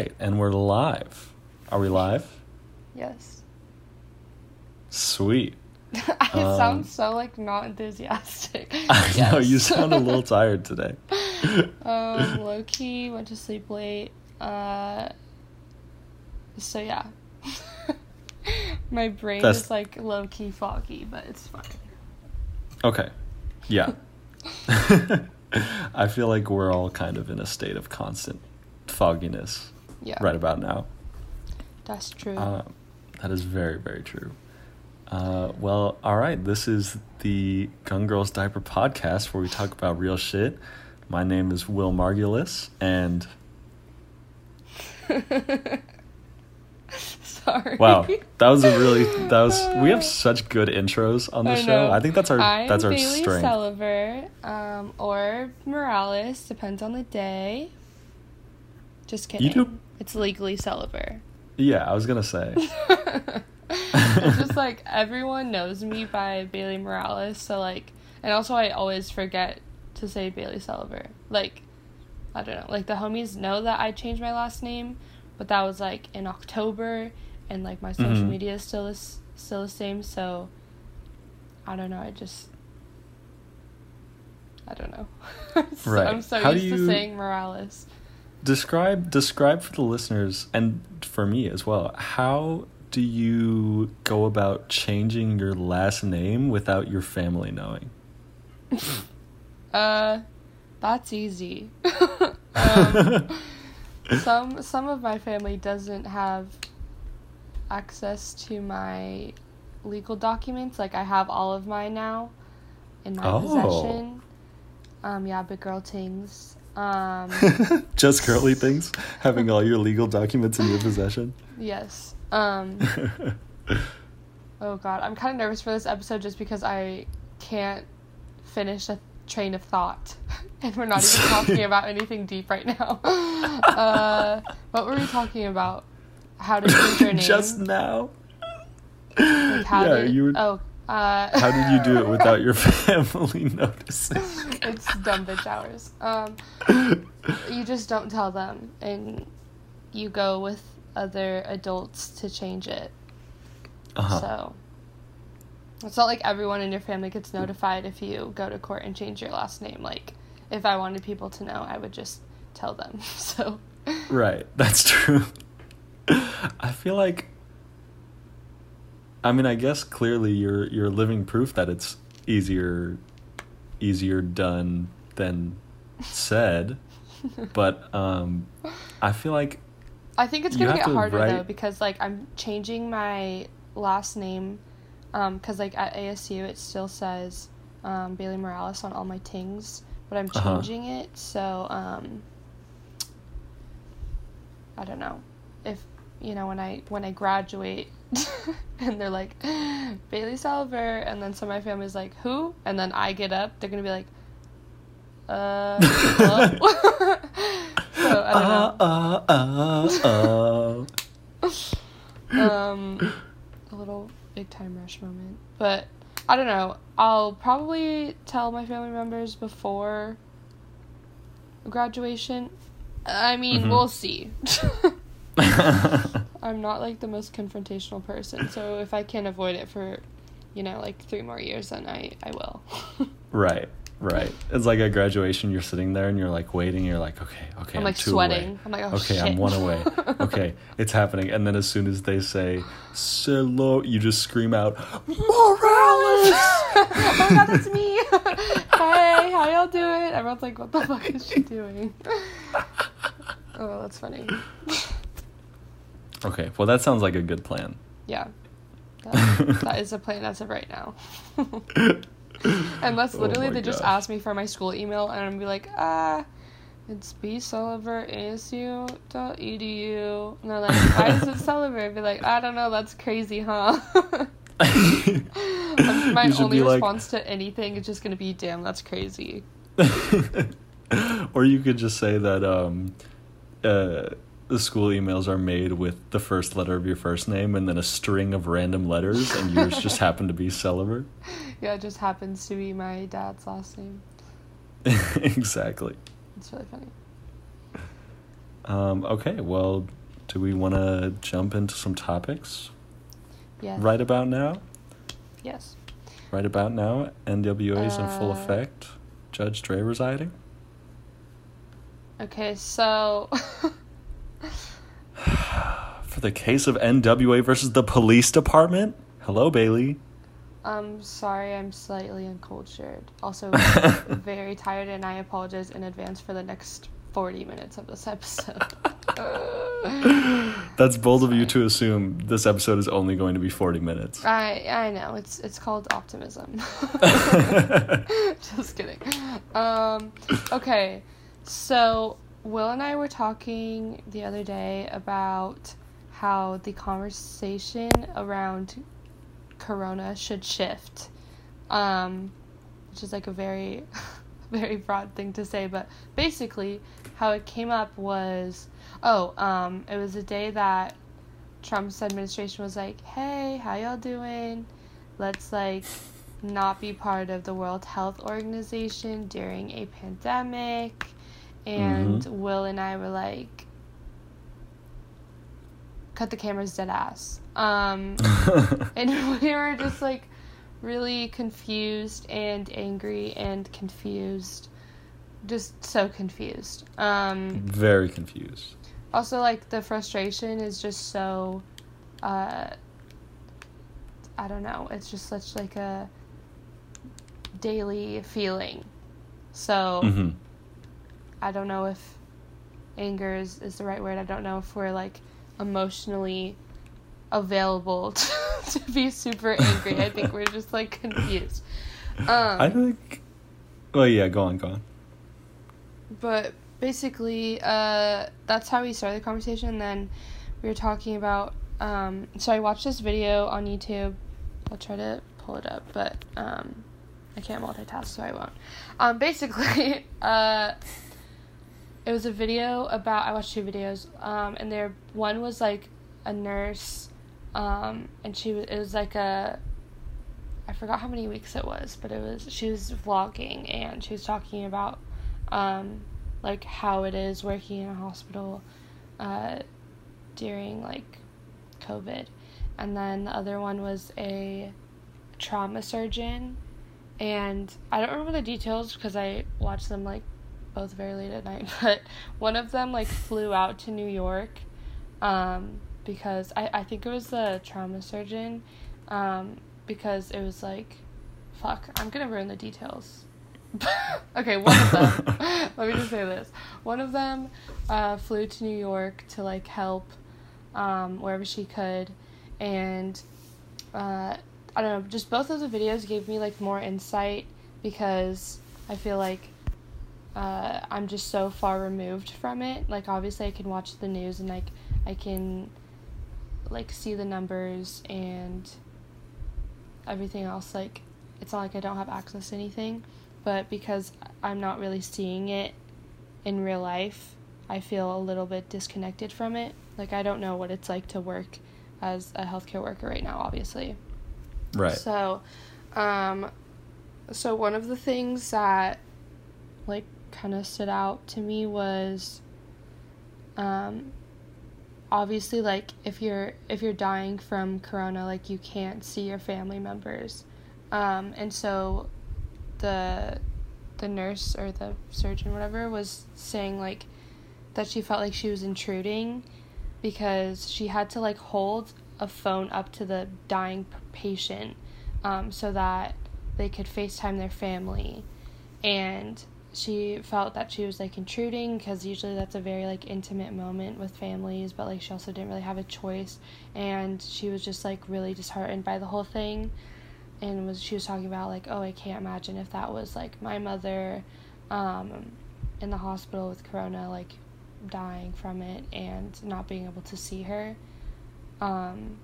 right, and we're live. Are we live? Yes. Sweet. I Um, sound so like not enthusiastic. I know you sound a little tired today. um, low key went to sleep late. Uh, so yeah, my brain That's- is like low key foggy, but it's fine. Okay. Yeah. I feel like we're all kind of in a state of constant fogginess Yeah, right about now. that's true. Uh, that is very, very true. Uh, well, all right. This is the Gun Girls Diaper Podcast where we talk about real shit. My name is Will Margulis, and Sorry. wow, that was a really that was. We have such good intros on the show. I think that's our I'm that's our Bailey strength. Sulliver, um, or Morales, depends on the day. Just kidding. do- It's legally Sulliver. Yeah, I was gonna say. it's just like everyone knows me by Bailey Morales, so like, and also I always forget to say Bailey Sulliver. Like, I don't know, like the homies know that I changed my last name, but that was like in October, and like my social Mhm. media is still is still the same. So, I don't know. I just, I don't know. So Right. I'm so How do used to you- saying Morales. Describe describe for the listeners and for me as well. How do you go about changing your last name without your family knowing? Uh, that's easy. um, some some of my family doesn't have access to my legal documents. Like I have all of mine now in my Oh. possession. Um, yeah, big girl tings. Um, Just girly things, having all your legal documents in your possession. yes. Um, oh god, I'm kind of nervous for this episode just because I can't finish a train of thought, and we're not even talking about anything deep right now. Uh, what were we talking about? How to change your name? Just now. Like, how yeah, did, you were. Oh, uh, How did you do it without your family noticing? it's dumb bitch hours. Um, you just don't tell them, and you go with other adults to change it. Uh-huh. So it's not like everyone in your family gets notified if you go to court and change your last name. Like if I wanted people to know, I would just tell them. So Right, that's true. I feel like I mean, I guess clearly you're you're living proof that it's easier easier done than said. but um I feel like I think it's gonna get to harder though because like I'm changing my last name, um, because like at ASU it still says um, Bailey Morales on all my tings, but I'm Uh-huh. changing it so um, I don't know if you know when I when I graduate and they're like Bailey Salver and then some of my family's like who? And then I get up. They're gonna be like uh so I don't know. uh, uh, uh, um a little big time rush moment. But i don't know. I'll probably tell my family members before graduation. I mean Mhm. we'll see i'm not like the most confrontational person so if i can avoid it for you know like three more years then i i will right, right. It's like at graduation you're sitting there and you're like waiting, you're like, okay, okay, i'm like two away. i'm like oh okay, shit. I'm one away. Okay, it's happening. And then as soon as they say "Silo," you just scream out Morales. oh my god, that's me. hey, how y'all doing? Everyone's like, what the fuck is she doing? oh, that's funny. Okay, well that sounds like a good plan. Yeah. That, that is a plan as of right now. Unless Oh literally my they just gosh. ask me for my school email and I'm be like, ah, it's B Sulliver ASU.edu. And they're like, why is it Sulliver? I'd be like, I don't know, that's crazy, huh? Um, my only be like- response to anything is just gonna be, damn, that's crazy. or you could just say that um, uh, the school emails are made with the first letter of your first name and then a string of random letters, and yours just happen to be Sulliver. Yeah, it just happens to be my dad's last name. exactly. It's really funny. Um, okay, well, do we want to jump into some topics Yes. right about now? Yes. Right about now, NWA is in full Uh, effect. Judge Dre residing. Okay, so For the case of NWA versus the police department? Hello, Bailey. I'm sorry, I'm slightly uncultured. Also, very tired, and I apologize in advance for the next 40 minutes of this episode. That's bold of you to assume this episode is only going to be 40 minutes. I I know it's it's called optimism. Just kidding. Um, okay, so Will and I were talking the other day about how the conversation around Corona should shift, um, which is like a very very broad thing to say, but basically how it came up was oh um, it was a day that Trump's administration was like, "Hey, how y'all doing? Let's like not be part of the World Health Organization during a pandemic." And Will and I were like, "Cut the cameras, dead ass." Um, and we were just like really confused and angry and confused, just so confused. Um, Very confused. also like the frustration is just so uh i don't know it's just such like a daily feeling so hmm i don't know if anger is, is the right word. I don't know if we're like emotionally available to, to be super angry. I think we're just like confused. Um I think. Well, yeah, go on, go on. but basically uh that's how we started the conversation. Then we were talking about um so i watched this video on youtube. I'll try to pull it up but um i can't multitask so i won't. Um basically uh it was a video about i watched two videos um and there one was like a nurse um and she was it was like a I forgot how many weeks it was, but it was she was vlogging and she was talking about um, like how it is working in a hospital uh, during like COVID, and then the other one was a trauma surgeon, and I don't remember the details because I watched them like both very late at night, but one of them like flew out to New York um, because I, I think it was the trauma surgeon um, because it was like fuck I'm gonna ruin the details. Okay one of them. Let me just say this. One of them uh, flew to New York to like help um, wherever she could and uh, I don't know just both of the videos gave me like more insight because I feel like uh, I'm just so far removed from it. Like obviously I can watch the news and like I can like see the numbers and everything else like it's not like I don't have access to anything, but because I'm not really seeing it in real life, I feel a little bit disconnected from it. Like I don't know what it's like to work as a healthcare worker right now, obviously. Right. So, um, so one of the things that like kind of stood out to me was, um, obviously like if you're if you're dying from corona, like you can't see your family members, um, and so the the nurse or the surgeon whatever was saying like that she felt like she was intruding because she had to like hold a phone up to the dying patient um, so that they could FaceTime their family. And she felt that she was like intruding because usually that's a very like intimate moment with families, but like she also didn't really have a choice. And she was just like really disheartened by the whole thing. And was she was talking about like, oh, I can't imagine if that was like my mother um, in the hospital with corona, like dying from it and not being able to see her. Um,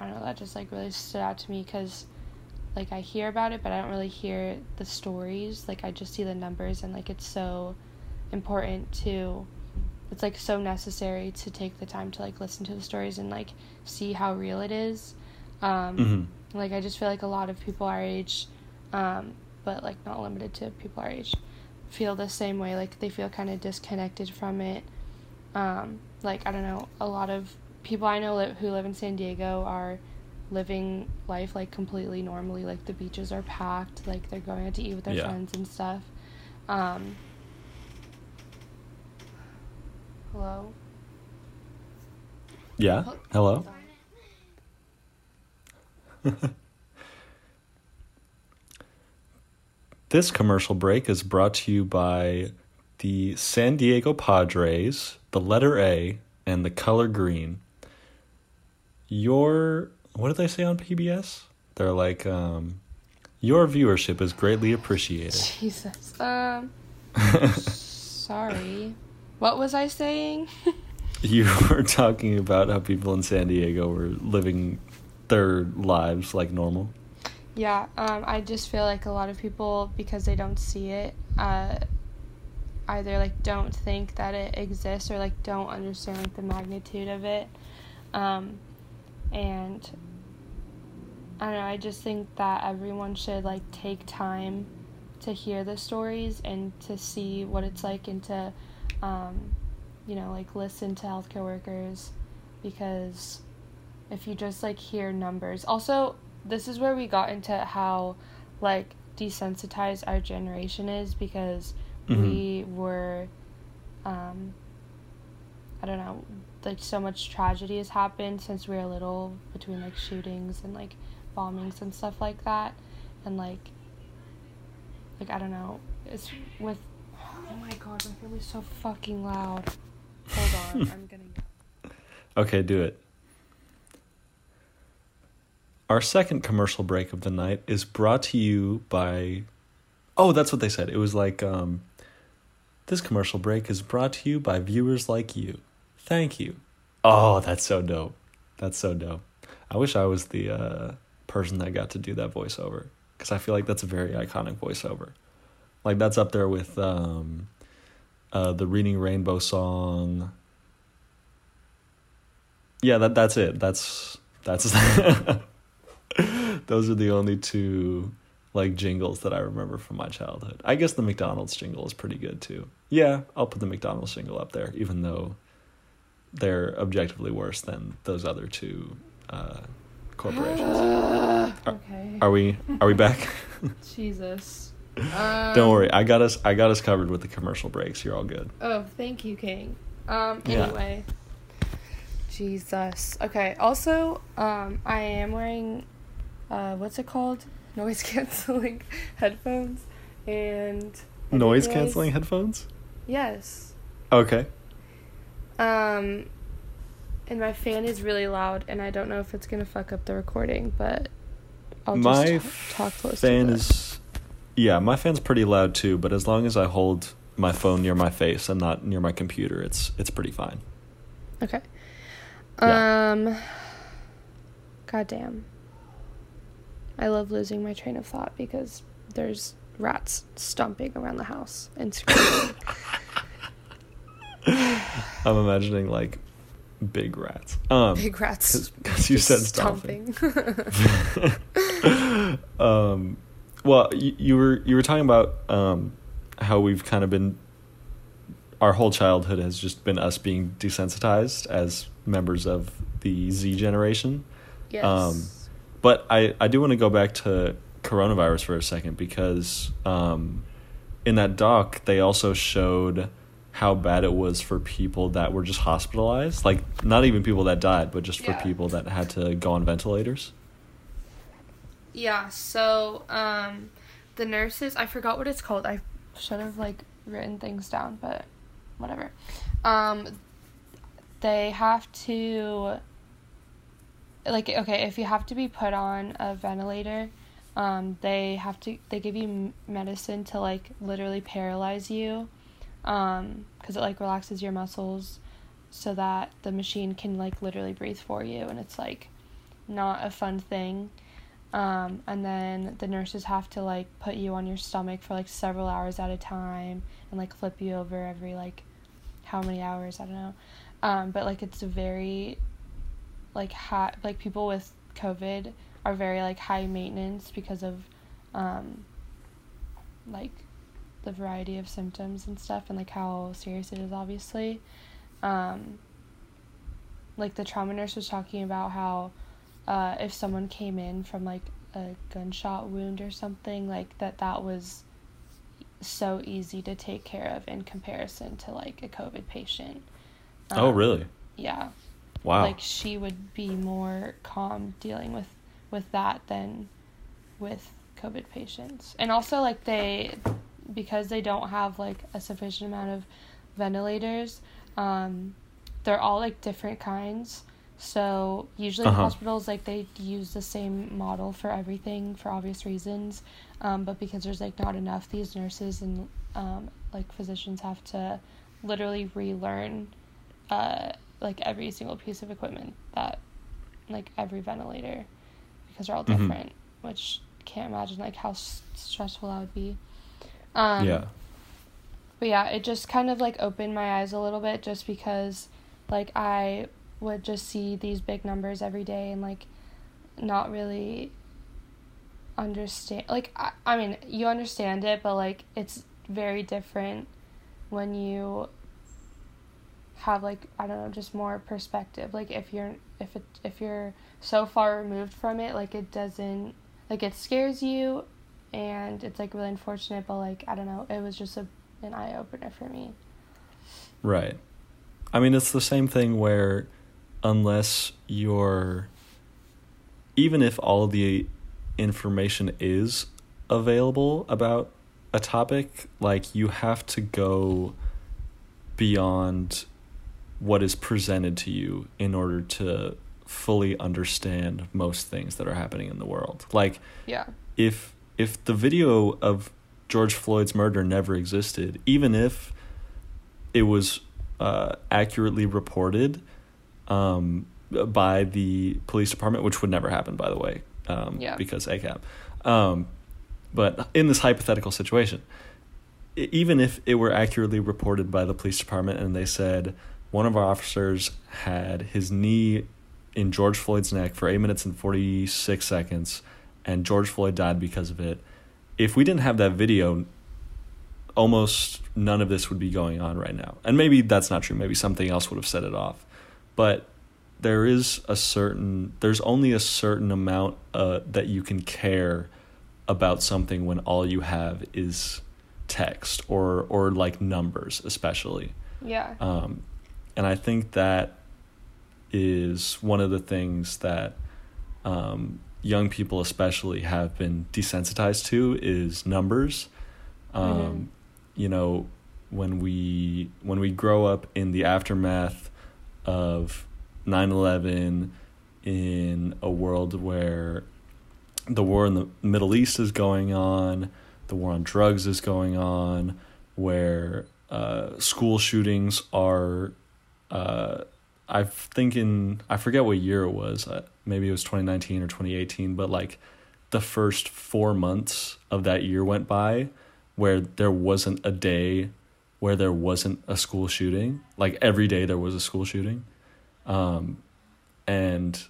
I don't know, that just like really stood out to me because like I hear about it, but I don't really hear the stories. Like I just see the numbers and like it's so important to it's like so necessary to take the time to like listen to the stories and like see how real it is. Um, hmm like I just feel like a lot of people our age, um, but like not limited to people our age, feel the same way. Like they feel kind of disconnected from it. Um, like I don't know, a lot of people I know li- who live in San Diego are living life like completely normally. Like the beaches are packed. Like they're going out to eat with their Yeah. friends and stuff. Um, hello. Yeah. Hello. This commercial break is brought to you by the San Diego Padres, the letter A, and the color green. Your what did they say on PBS? They're like, um, your viewership is greatly appreciated. Jesus. Um. sorry. What was I saying? You were talking about how people in San Diego were living their lives like normal. Yeah, um, I just feel like a lot of people, because they don't see it, uh, either like don't think that it exists or like don't understand like the magnitude of it. Um, and I don't know, I just think that everyone should like take time to hear the stories and to see what it's like and to, um, you know, like listen to healthcare workers because if you just like hear numbers. Also, this is where we got into how like desensitized our generation is because Mhm. we were um I don't know, like so much tragedy has happened since we were little between like shootings and like bombings and stuff like that. And like like I don't know, it's with Oh my god, my family's so fucking loud. Hold on, I'm gonna Okay, do it. Our second commercial break of the night is brought to you by. Oh, that's what they said. It was like, um, this commercial break is brought to you by viewers like you. Thank you. Oh, that's so dope. That's so dope. I wish I was the uh, person that got to do that voiceover because I feel like that's a very iconic voiceover. Like, that's up there with um, uh, the Reading Rainbow song. Yeah, that that's it. That's that's those are the only two like jingles that I remember from my childhood. I guess the McDonald's jingle is pretty good too. Yeah, I'll put the McDonald's jingle up there, even though they're objectively worse than those other two uh, corporations. Okay. Are we are we back? Jesus. Don't worry, I got us I got us covered with the commercial breaks. You're all good. Oh, thank you, King. Um, Yeah. anyway. Jesus. Okay, also, um, I am wearing, uh, what's it called? Noise canceling headphones. And. Noise canceling headphones? Yes. Okay. Um, and my fan is really loud, and I don't know if it's gonna fuck up the recording, but I'll just my ta- talk close fan to is yeah my fan's pretty loud too but as long as i hold my phone near my face and not near my computer it's it's pretty fine Okay. Yeah. Um. Goddamn. I love losing my train of thought because there's rats stomping around the house and screaming. i'm imagining like big rats um Big rats. because you said stomping um well you, you were you were talking about um how we've kind of been our whole childhood has just been us being desensitized as members of the z generation yes. Um, But I, I do want to go back to coronavirus for a second because um, in that doc, they also showed how bad it was for people that were just hospitalized. Like, not even people that died, but just for Yeah. people that had to go on ventilators. Yeah, so um the nurses I forgot what it's called. I should have like written things down, but whatever. Um they have to like okay, if you have to be put on a ventilator, um they have to they give you medicine to like literally paralyze you um cuz it like relaxes your muscles so that the machine can like literally breathe for you and it's like not a fun thing. Um, and then the nurses have to like put you on your stomach for like several hours at a time and like flip you over every like how many hours I don't know. Um, but like it's very like high like people with COVID are very like high maintenance because of um, like the variety of symptoms and stuff and like how serious it is obviously um like the trauma nurse was talking about how uh if someone came in from like a gunshot wound or something like that that was so easy to take care of in comparison to like a covid patient oh, Um, really? yeah Wow. like she would be more calm dealing with with that than with covid patients and also like they because they don't have like a sufficient amount of ventilators um they're all like different kinds so usually Uh-huh. hospitals like they use the same model for everything for obvious reasons um, but because there's like not enough these nurses and um, like physicians have to literally relearn uh, like every single piece of equipment that like every ventilator because they're all Mhm. different which can't imagine like how s- stressful that would be um, yeah. but yeah, it just kind of like opened my eyes a little bit just because like I would just see these big numbers every day and like not really understand like I, I mean you understand it but like it's very different when you have like I don't know just more perspective like if you're if it if you're so far removed from it like it doesn't like it scares you and it's like really unfortunate but like I don't know it was just a an eye opener for me Right. I mean, it's the same thing where unless you're, even if all the information is available about a topic, like you have to go beyond what is presented to you in order to fully understand most things that are happening in the world. Like, yeah if if the video of George Floyd's murder never existed, even if it was uh, accurately reported um, by the police department, which would never happen, by the way, um, Yeah. because ACAB. Um, but in this hypothetical situation, even if it were accurately reported by the police department and they said one of our officers had his knee in George Floyd's neck for 8 minutes and 46 seconds and George Floyd died because of it. If we didn't have that video, almost none of this would be going on right now. And maybe that's not true. Maybe something else would have set it off. But there is a certain there's only a certain amount uh, that you can care about something when all you have is text or or like numbers especially yeah um, and I think that is one of the things that um, young people, especially, have been desensitized to is numbers. Um, Mhm. You know, when we when we grow up in the aftermath of 9-11 in a world where the war in the Middle East is going on, the war on drugs is going on, where uh, school shootings are. Uh, I'm thinking I forget what year it was. Uh, maybe it was 2019 or 2018, but like the first four months of that year went by where there wasn't a day where there wasn't a school shooting. Like every day there was a school shooting. Um, and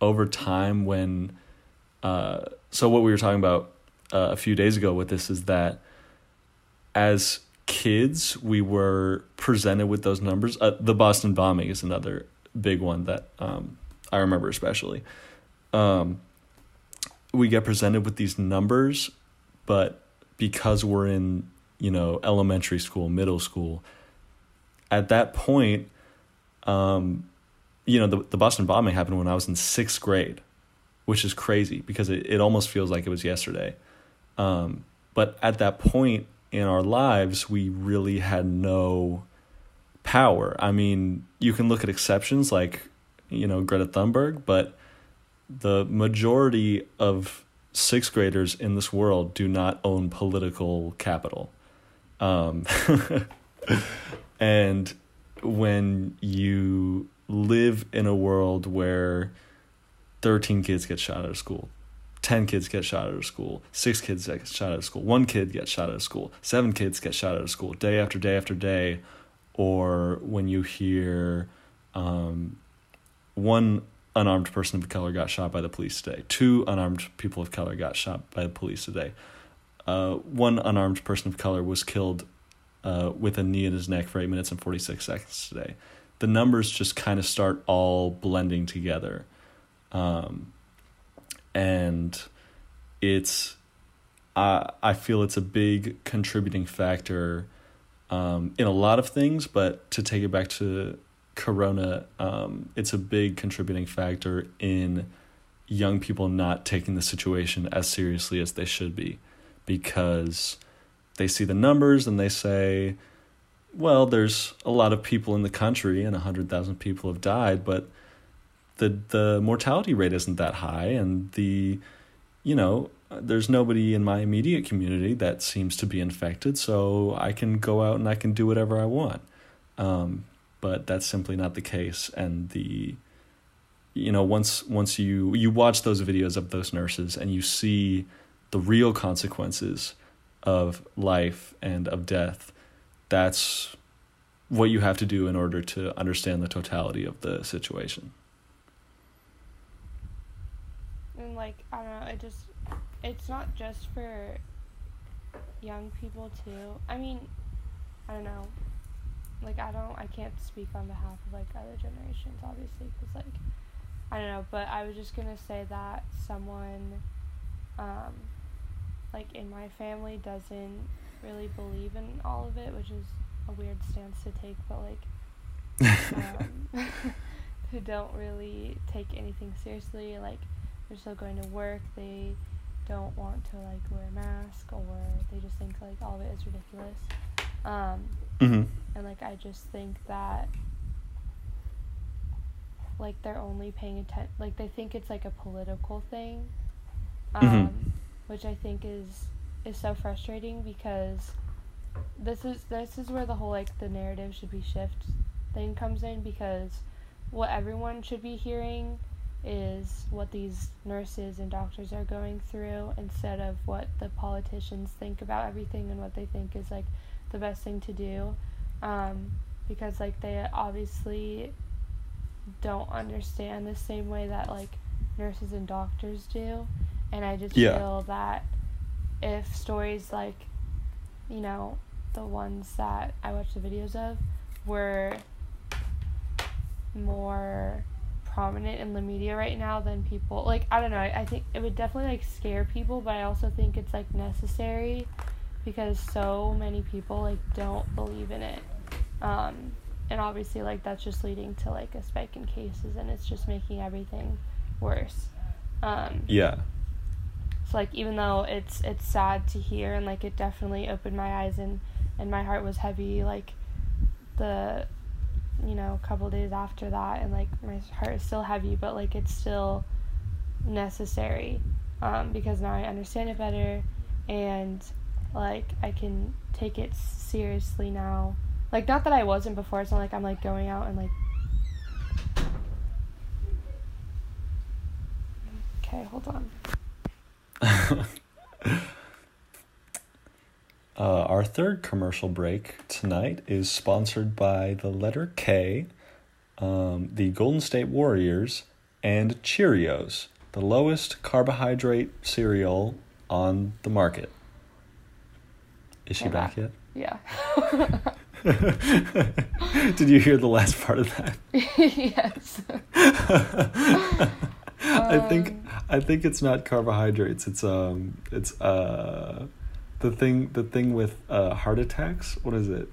over time, when uh, so what we were talking about uh, a few days ago with this is that as kids we were presented with those numbers. Uh, the Boston bombing is another big one that um, I remember especially. Um, we get presented with these numbers, but because we're in you know elementary school, middle school, at that point, um, you know the the Boston bombing happened when I was in sixth grade, which is crazy because it, it almost feels like it was yesterday. Um, but at that point in our lives, we really had no power. I mean, you can look at exceptions like, you know, Greta Thunberg, but the majority of sixth graders in this world do not own political capital. Um, and when you live in a world where 13 kids get shot of school, 10 kids get shot out of school, six kids get shot out of school, one kid gets shot out of school, seven kids get shot out of school, day after day after day. Or when you hear um, one unarmed person of color got shot by the police today, two unarmed people of color got shot by the police today. uh, one unarmed person of color was killed uh, with a knee in his neck for eight minutes and 46 seconds today. The numbers just kind of start all blending together. Um, and it's, I, I feel it's a big contributing factor um, in a lot of things, but to take it back to Corona, um, it's a big contributing factor in young people not taking the situation as seriously as they should be because they see the numbers and they say, well, there's a lot of people in the country and 100,000 people have died, but the the mortality rate isn't that high and the you know, there's nobody in my immediate community that seems to be infected, so I can go out and I can do whatever I want. Um, but that's simply not the case and the you know once once you you watch those videos of those nurses and you see the real consequences of life and of death that's what you have to do in order to understand the totality of the situation and like i don't know it just it's not just for young people too. I mean i don't know. Like I don't I can't speak on behalf of like other generations obviously because like I don't know but I was just gonna say that someone um like in my family doesn't really believe in all of it which is a weird stance to take but like um, who don't really take anything seriously like they're still going to work they don't want to like wear a mask or they just think like all of it is ridiculous um, mm-hmm. And like I just think that like they're only paying attention like they think it's like a political thing. Um mm-hmm. which I think is is so frustrating because this is this is where the whole like the narrative should be shift thing comes in because what everyone should be hearing is what these nurses and doctors are going through instead of what the politicians think about everything and what they think is like the best thing to do um, because like they obviously don't understand the same way that like nurses and doctors do and i just yeah. feel that if stories like you know the ones that i watch the videos of were more prominent in the media right now than people like i don't know I, I think it would definitely like scare people but i also think it's like necessary because so many people like don't believe in it. Um, and obviously like that's just leading to like a spike in cases and it's just making everything worse. Um, yeah. so like even though it's it's sad to hear and like it definitely opened my eyes and and my heart was heavy like the you know a couple days after that and like my heart is still heavy but like it's still necessary um, because now i understand it better and like I can take it seriously now. Like not that I wasn't before. It's not like I'm like going out and like. Okay, hold on. uh, our third commercial break tonight is sponsored by the letter K, um, the Golden State Warriors, and Cheerios, the lowest carbohydrate cereal on the market. Is she back yet? Yeah. Did you hear the last part of that? yes. I think Um, I think it's not carbohydrates. It's um it's uh the thing the thing with uh heart attacks. What is it?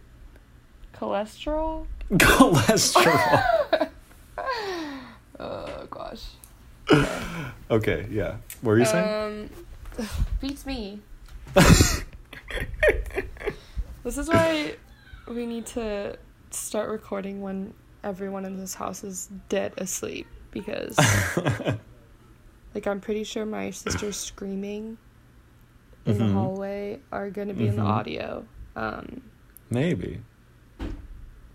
Cholesterol. Cholesterol. oh gosh. okay, yeah. What were you saying? Um, beats me. this is why we need to start recording when everyone in this house is dead asleep because like I'm pretty sure my sister's screaming in the Mhm. hallway are going to be in the Mhm. audio. Um Maybe.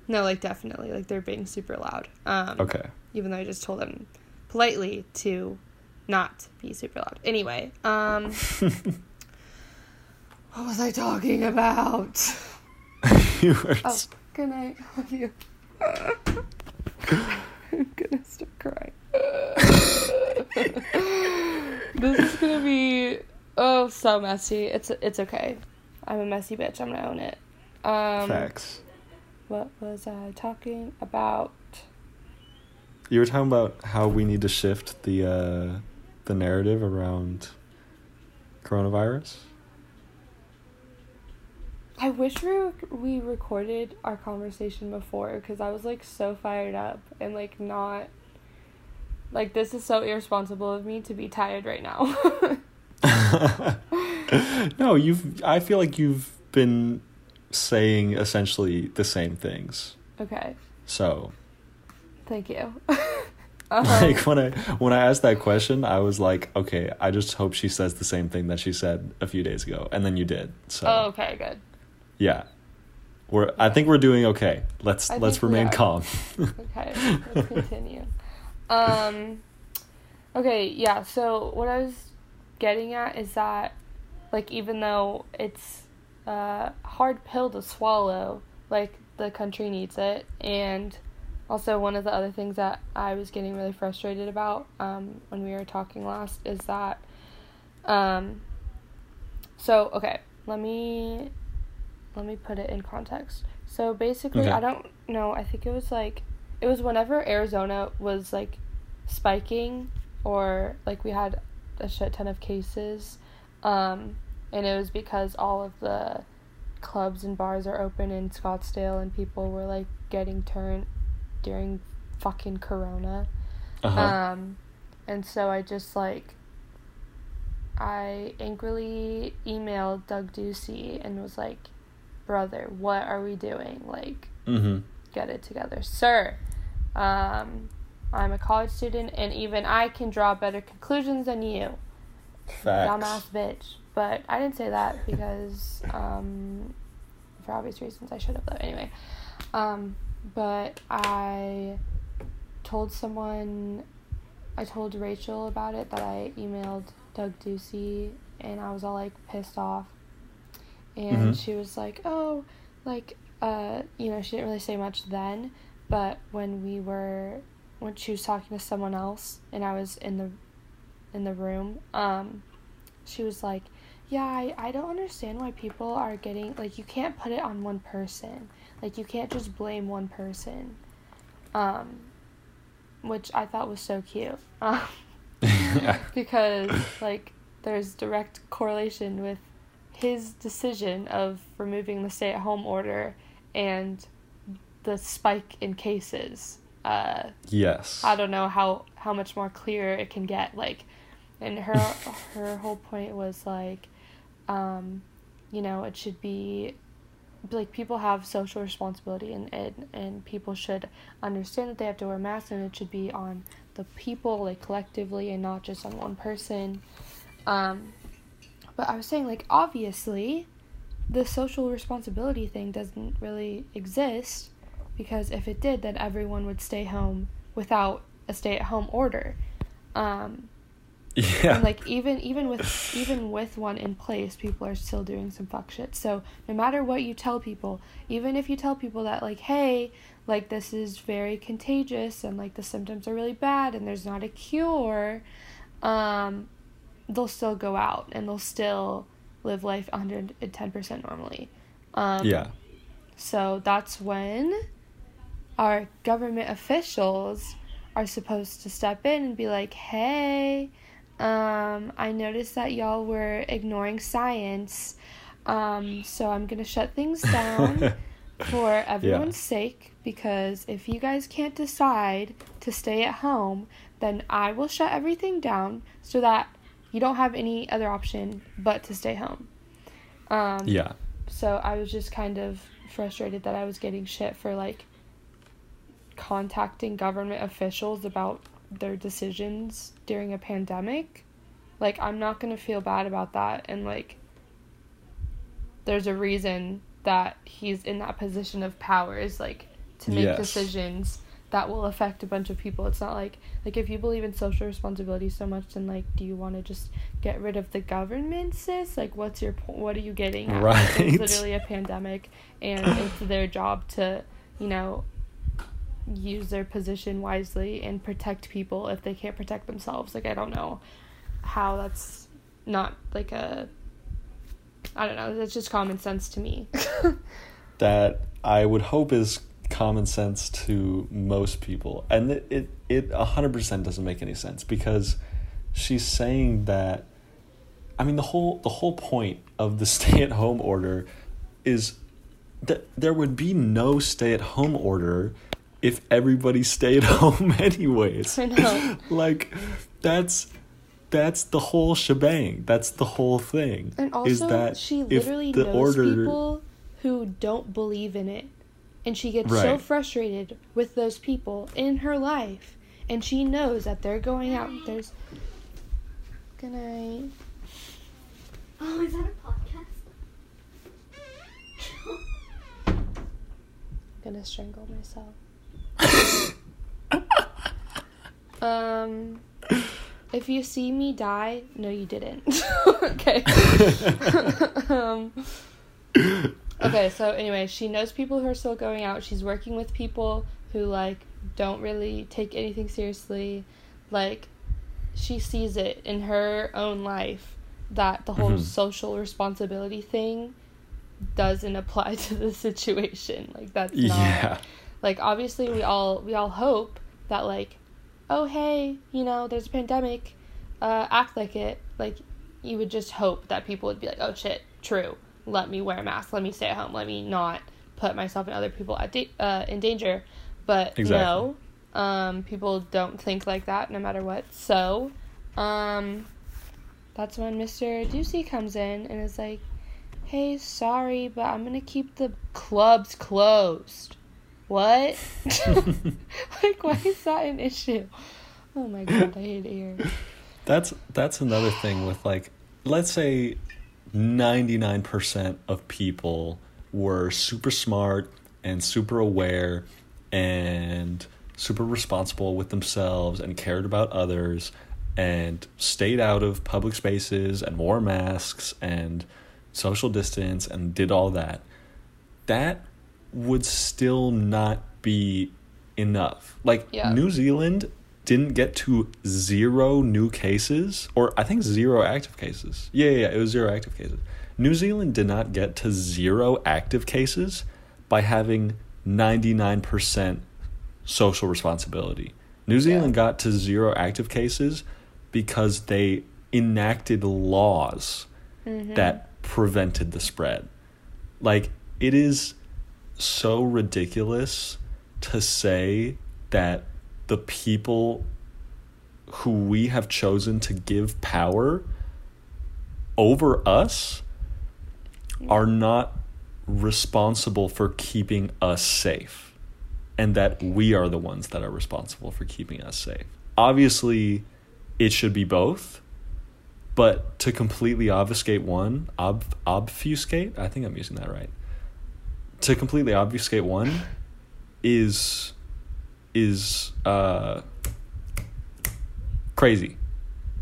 no, like definitely like they're being super loud. Um Okay. even though I just told them politely to not be super loud. Anyway, um what was I talking about? you were Oh, good night. Love you. I'm gonna start crying. this is gonna be Oh, so messy. It's it's okay. I'm a messy bitch. I'm gonna own it. Um, Facts. What was I talking about? You were talking about how we need to shift the uh, the narrative around coronavirus. I wish we we recorded our conversation before because I was like so fired up and like not like this is so irresponsible of me to be tired right now. no, you've. I feel like you've been saying essentially the same things. okay, So, thank you. like Um, when I when I asked that question, I was like, okay, I just hope she says the same thing that she said a few days ago, and then you did. So, oh, okay, good. yeah, we're. I think we're doing okay. Let's I let's remain calm. Okay, let's continue. Um, okay, yeah. So what I was getting at is that, like, even though it's a hard pill to swallow, like the country needs it, and also one of the other things that I was getting really frustrated about um, when we were talking last is that, um, so okay, let me let me put it in context. So basically, Okay. I don't know. I think it was like it was whenever Arizona was like spiking or like we had a shit ton of cases, um, and it was because all of the clubs and bars are open in Scottsdale and people were like getting turned during fucking Corona. Uh-huh. Um, and so I just like, I angrily emailed Doug Ducey and was like, brother, what are we doing? Like, mm-hmm. get it together, sir. Um, I'm a college student, and even I can draw better conclusions than you, Facts. dumbass bitch. But I didn't say that because, um, for obvious reasons, I should have though. Anyway, um, but I told someone, I told Rachel about it that I emailed Doug Ducey, and I was all like pissed off, and Mhm. she was like, "Oh, like, uh, you know, she didn't really say much then, but when we were, when she was talking to someone else, and I was in the, in the room, um, she was like." Yeah, I, I don't understand why people are getting like you can't put it on one person. Like you can't just blame one person. Um which I thought was so cute. Um, yeah. because like there's direct correlation with his decision of removing the stay-at-home order and the spike in cases. Uh Yes. I don't know how how much more clear it can get like and her her whole point was like um you know it should be like people have social responsibility and and, and people should understand that they have to wear masks and it should be on the people like collectively and not just on one person um but I was saying like obviously the social responsibility thing doesn't really exist because if it did then everyone would stay home without a stay at home order um Yeah. and like even even with even with one in place people are still doing some fuck shit so no matter what you tell people even if you tell people that like hey like this is very contagious and like the symptoms are really bad and there's not a cure um they'll still go out and they'll still live life 110% normally um yeah. so that's when our government officials are supposed to step in and be like, hey, um, I noticed that y'all were ignoring science. Um, so I'm going to shut things down for everyone's sake because if you guys can't decide to stay at home, then I will shut everything down so that you don't have any other option but to stay home. Um, Yeah. so I was just kind of frustrated that I was getting shit for like contacting government officials about their decisions during a pandemic. Like I'm not going to feel bad about that and like there's a reason that he's in that position of power is like to make Yes. decisions that will affect a bunch of people. It's not like like if you believe in social responsibility so much then like do you want to just get rid of the government sis? Like what's your point? What are you getting at? Right. It's literally a pandemic and it's their job to, you know, use their position wisely and protect people if they can't protect themselves. Like I don't know how that's not like a I don't know, that's just common sense to me. that I would hope is common sense to most people. And it it, it 100% doesn't make any sense because she's saying that I mean the whole the whole point of the stay-at-home order is that there would be no stay-at-home order if everybody stayed home anyways. I know. like that's that's the whole shebang. That's the whole thing. And also, is that she if literally the knows order people who don't believe in it. And she gets so frustrated with those people in her life. And she knows that they're going out. There's. Good night. Oh, is that a podcast? I'm gonna strangle myself. Um, if you see me die, no, you didn't. okay. um, okay. So anyway, she knows people who are still going out. She's working with people who like don't really take anything seriously. Like, she sees it in her own life that the whole Mhm. social responsibility thing doesn't apply to the situation. Like that's not yeah. Like obviously we all we all hope that like oh hey you know there's a pandemic uh act like it like you would just hope that people would be like oh shit true let me wear a mask let me stay at home let me not put myself and other people at da- uh, in danger but Exactly. no um people don't think like that no matter what so um that's when Mr. Ducey comes in and is like hey, sorry, but I'm gonna keep the clubs closed. What? like, why is that an issue? Oh my god, I hate here. That's that's another thing with like let's say 99% of people were super smart and super aware and super responsible with themselves and cared about others and stayed out of public spaces and wore masks and social distance and did all that. That would still not be enough. Like Yeah. New Zealand didn't get to zero new cases, or I think zero active cases. Yeah, yeah, yeah, it was zero active cases. New Zealand did not get to zero active cases by having 99% social responsibility. New Zealand got to zero active cases because they enacted laws Mm-hmm. that prevented the spread. Like, it is so ridiculous to say that the people who we have chosen to give power over us are not responsible for keeping us safe and that we are the ones that are responsible for keeping us safe. Obviously, it should be both, but to completely obfuscate one, ob- obfuscate, I think I'm using that right. To completely obfuscate one is is uh crazy.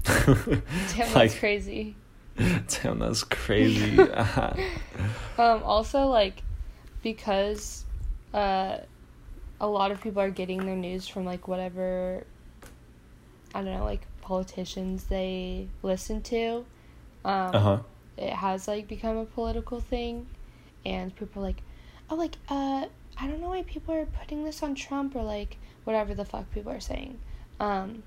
Damn, that's Like- crazy. Damn, that's crazy. Um, also, like, because uh, a lot of people are getting their news from, like, whatever, I don't know, like, politicians they listen to. Um, uh huh. it has like become a political thing and people are like oh like uh i don't know why people are putting this on trump or like whatever the fuck people are saying. Um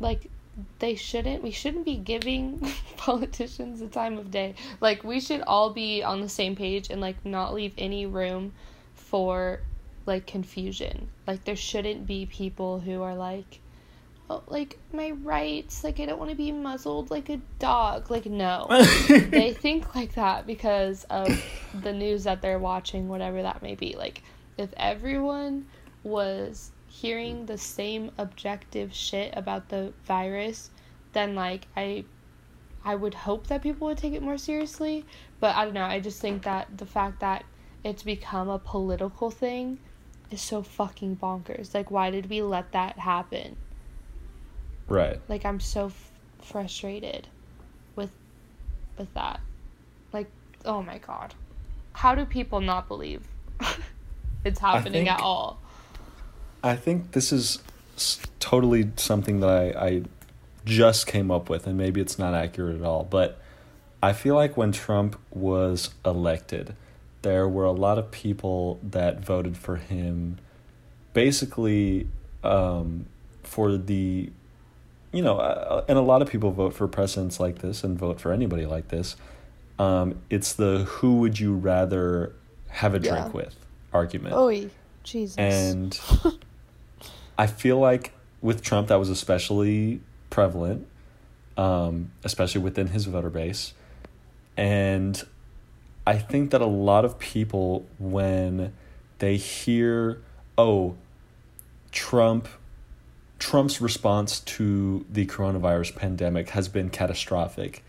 like they shouldn't we shouldn't be giving politicians the time of day. Like we should all be on the same page and like not leave any room for like confusion. Like there shouldn't be people who are like Uh, like my rights like i don't want to be muzzled like a dog like no they think like that because of the news that they're watching, whatever that may be. Like, if everyone was hearing the same objective shit about the virus, then like I I would hope that people would take it more seriously. But I don't know, I just think that the fact that it's become a political thing is so fucking bonkers. Like why did we let that happen? Right. Like I'm so f- frustrated with with that. Like oh my god. How do people not believe it's happening at all? I think this is s- totally something that I, I just came up with, and maybe it's not accurate at all, but I feel like when Trump was elected, there were a lot of people that voted for him basically um, for the, you know, uh, and a lot of people vote for presidents like this and vote for anybody like this. Um, it's the who would you rather have a drink Yeah. with argument. Oh, Jesus. And I feel like with Trump, that was especially prevalent, um, especially within his voter base. And I think that a lot of people, when they hear, oh, Trump, Trump's response to the coronavirus pandemic has been catastrophic,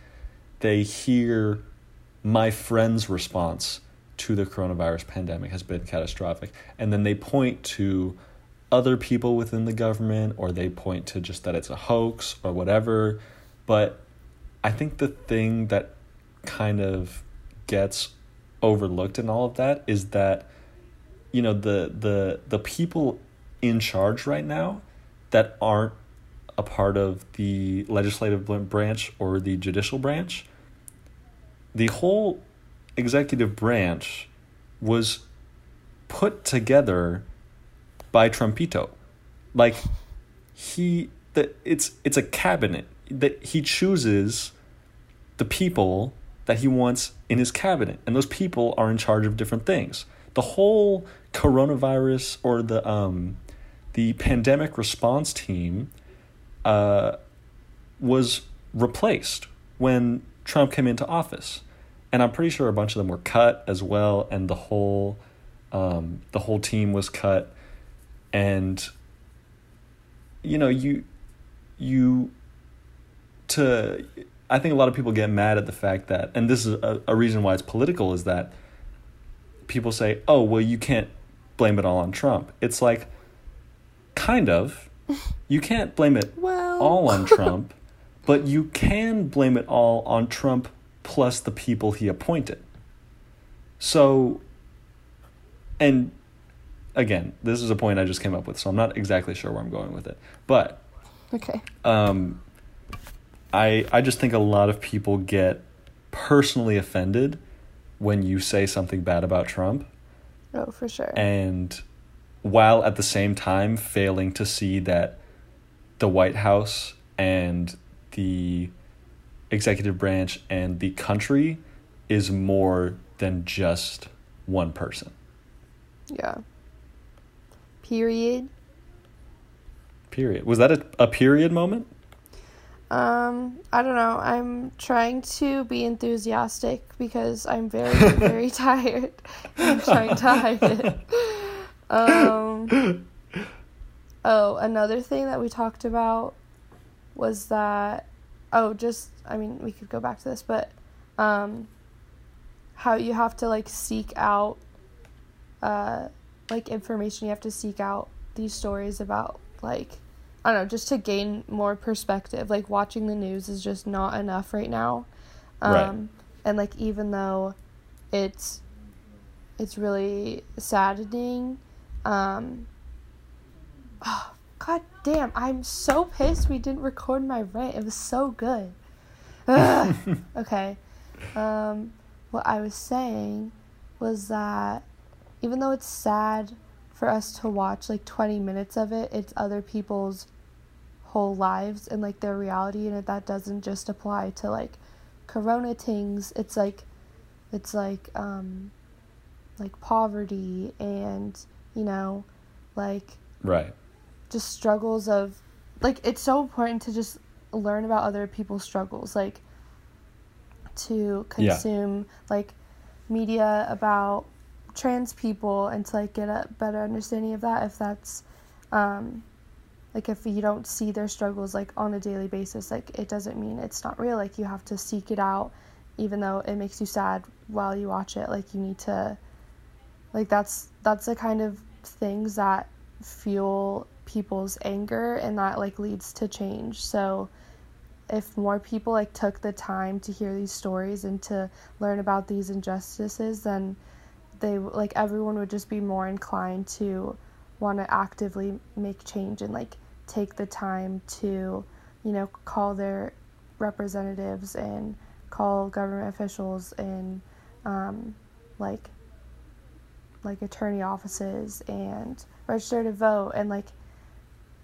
they hear my friend's response to the coronavirus pandemic has been catastrophic. And then they point to other people within the government or they point to just that it's a hoax or whatever. But I think the thing that kind of gets overlooked in all of that is that you know the the the people in charge right now that aren't a part of the legislative branch or the judicial branch the whole executive branch was put together by Trumpito. Like he that it's it's a cabinet that he chooses the people that he wants in his cabinet and those people are in charge of different things. The whole coronavirus or the um the pandemic response team uh was replaced when Trump came into office. And I'm pretty sure a bunch of them were cut as well, and the whole um, the whole team was cut. And you know, you you to I think a lot of people get mad at the fact that and this is a, a reason why it's political is that people say, Oh, well you can't blame it all on Trump. It's like kind of. You can't blame it well, all on Trump, but you can blame it all on Trump plus the people he appointed. So, and again, this is a point I just came up with, so I'm not exactly sure where I'm going with it. But okay. um, I I just think a lot of people get personally offended when you say something bad about Trump, Oh, for sure. and while at the same time failing to see that the White House and the executive branch and the country is more than just one person. yeah. Period. Period. Was that a, a period moment? Um, I don't know. I'm trying to be enthusiastic because I'm very, very tired. I'm trying to hide it. Um, oh, another thing that we talked about was that, oh, just, I mean, we could go back to this, but, um, how you have to, like, seek out, uh, like, information. You have to seek out these stories about, like, I don't know, just to gain more perspective. Like watching the news is just not enough right now. Um Right. and like even though it's it's really saddening, um oh, god damn, I'm so pissed we didn't record my rant. It was so good. Okay. Um what I was saying was that even though it's sad for us to watch like 20 minutes of it, it's other people's whole lives and like their reality and that doesn't just apply to like corona things it's like it's like um like poverty and you know like Right. just struggles of like it's so important to just learn about other people's struggles like to Yeah. consume like media about trans people and to like get a better understanding of that if that's um like if you don't see their struggles like on a daily basis like it doesn't mean it's not real like you have to seek it out even though it makes you sad while you watch it like you need to like that's that's the kind of things that fuel people's anger and that like leads to change. So if more people like took the time to hear these stories and to learn about these injustices then they like everyone would just be more inclined to want to actively make change and like take the time to you know, call their representatives and call government officials and um, like like attorney offices and register to vote and like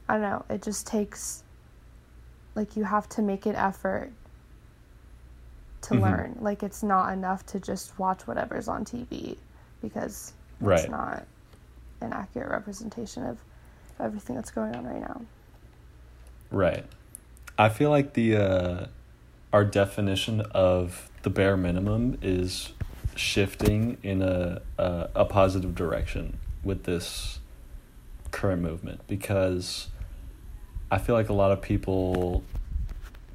I don't know, it just takes like you have to make an effort to Mhm. learn. Like it's not enough to just watch whatever's on TV because it's Right. not an accurate representation of everything that's going on right now. Right. I feel like the uh, our definition of the bare minimum is shifting in a, a a positive direction with this current movement because I feel like a lot of people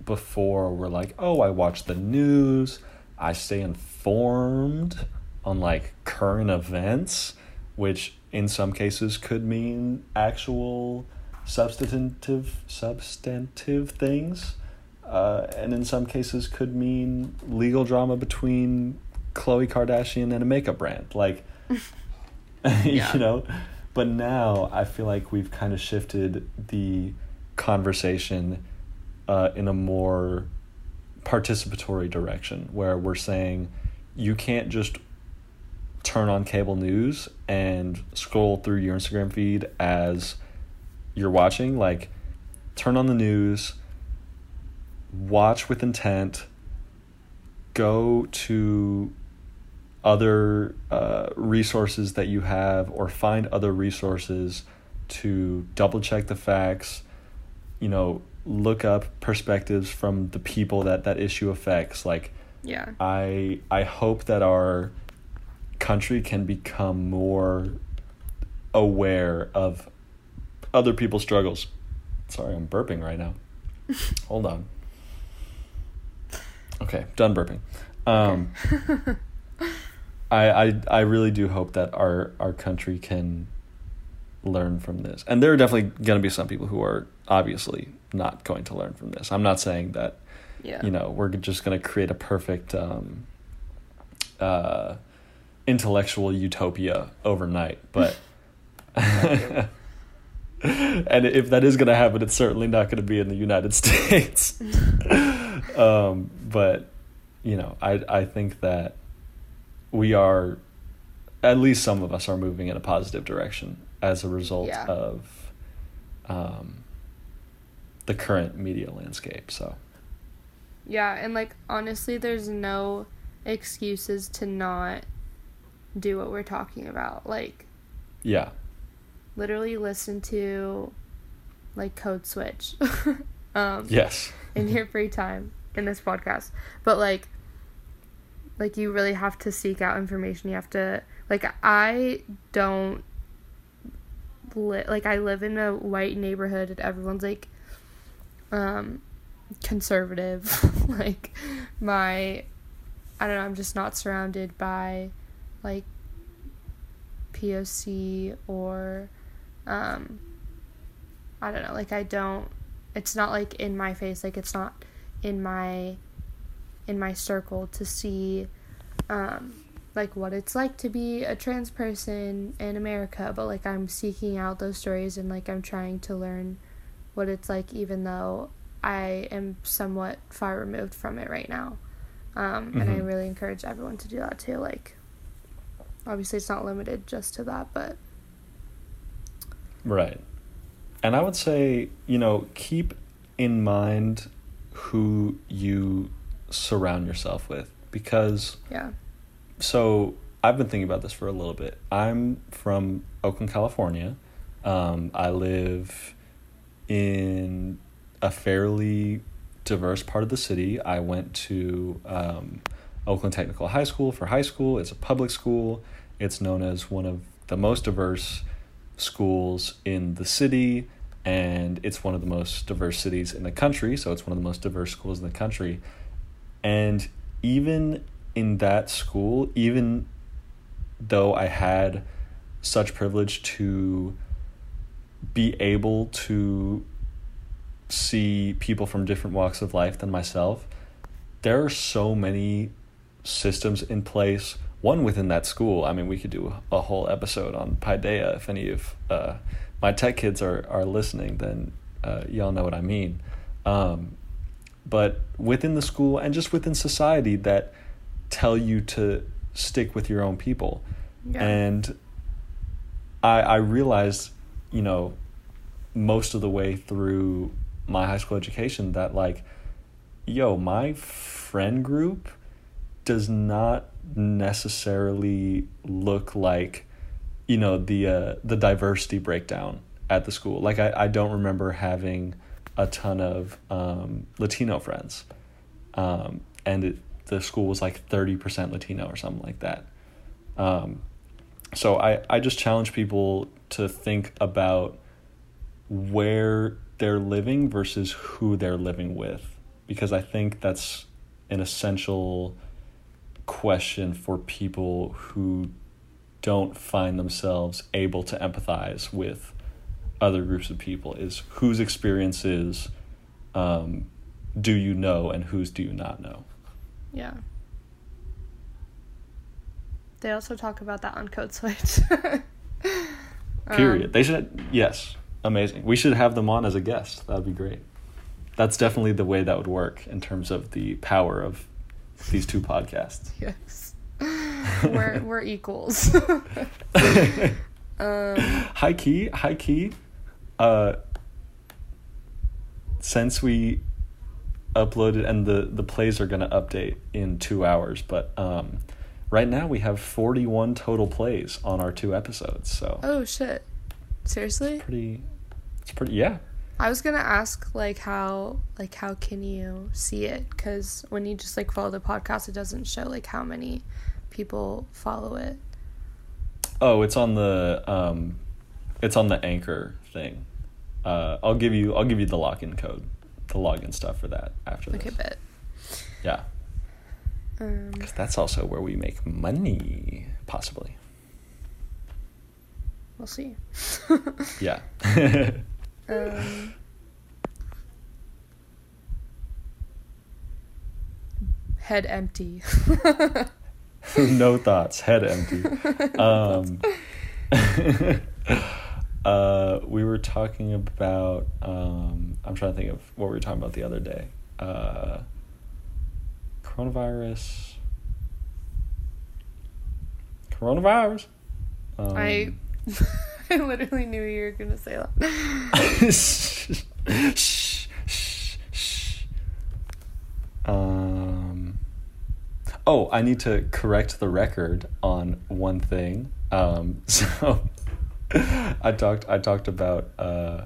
before were like, "Oh, I watch the news, I stay informed on like current events," which in some cases could mean actual substantive substantive things, uh, and in some cases could mean legal drama between Khloe Kardashian and a makeup brand, like Yeah. you know. But now I feel like we've kind of shifted the conversation uh, in a more participatory direction, where we're saying you can't just turn on cable news and scroll through your Instagram feed as you're watching. Like, turn on the news, watch with intent, go to other uh, resources that you have, or find other resources to double check the facts, you know, look up perspectives from the people that that issue affects. Like, Yeah. I I hope that our country can become more aware of other people's struggles. Sorry, I'm burping right now. Hold on. Okay, done burping. Um, I, I I really do hope that our our country can learn from this. And there are definitely going to be some people who are obviously not going to learn from this. I'm not saying that Yeah. you know we're just going to create a perfect um, uh, intellectual utopia overnight but and if that is going to happen it's certainly not going to be in the united states um, but you know I, I think that we are at least some of us are moving in a positive direction as a result Yeah. of um, the current media landscape so Yeah, and like honestly, there's no excuses to not do what we're talking about. Like yeah literally listen to like Code Switch um yes in your free time in this podcast. But like like you really have to seek out information. You have to like I don't li- like I live in a white neighborhood and everyone's like um conservative. like my I don't know, I'm just not surrounded by like POC or um I don't know, like I don't it's not like in my face, like it's not in my in my circle to see um like what it's like to be a trans person in America, but like I'm seeking out those stories and like I'm trying to learn what it's like even though I am somewhat far removed from it right now. Um, and I Mhm. really encourage everyone to do that too. Like, obviously, it's not limited just to that, but Right. And I would say, you know, keep in mind who you surround yourself with because yeah, so I've been thinking about this for a little bit. I'm from Oakland, California. Um, I live in a fairly diverse part of the city. I went to um, Oakland Technical High School for high school. It's a public school. It's known as one of the most diverse schools in the city, and it's one of the most diverse cities in the country. So it's one of the most diverse schools in the country. And even in that school, even though I had such privilege to be able to see people from different walks of life than myself, there are so many systems in place. One within that school. I mean, we could do a whole episode on Paideia. If any of uh, my tech kids are, are listening, then uh, y'all know what I mean. um, but within the school and just within society that tell you to stick with your own people. Yeah. And I I realized, you know, most of the way through my high school education that like yo, my friend group does not necessarily look like you know the uh, the diversity breakdown at the school. Like I, I don't remember having a ton of um, Latino friends, um, and it, the school was like thirty percent Latino or something like that. Um, so I I just challenge people to think about where they're living versus who they're living with because I think that's an essential question for people who don't find themselves able to empathize with other groups of people is whose experiences um, do you know and whose do you not know Yeah. They also talk about that on Code Switch. period Um, they should yes amazing we should have them on as a guest that'd be great that's definitely the way that would work in terms of the power of these two podcasts yes. we're we're equals. um, high key, high key. Uh, since we uploaded and the the plays are gonna update in two hours, but um, right now we have forty one total plays on our two episodes. So oh shit. Seriously? pretty, it's pretty. Yeah, I was gonna ask like how like how can you see it? Because when you just like follow the podcast, it doesn't show like how many people follow it. Oh, it's on the um, it's on the anchor thing. Uh, I'll give you I'll give you the login code, the login stuff for that after this. Okay, bet. Yeah, Um, that's also where we make money, possibly. we'll see. Yeah. um, head empty. no thoughts, head empty. Um, uh, we were talking about. Um, I'm trying to think of what we were talking about the other day. Uh, coronavirus. Coronavirus. Um, I I literally knew you were gonna say that. shh, shh, shh. Um. Oh, I need to correct the record on one thing. Um, so I talked. I talked about uh,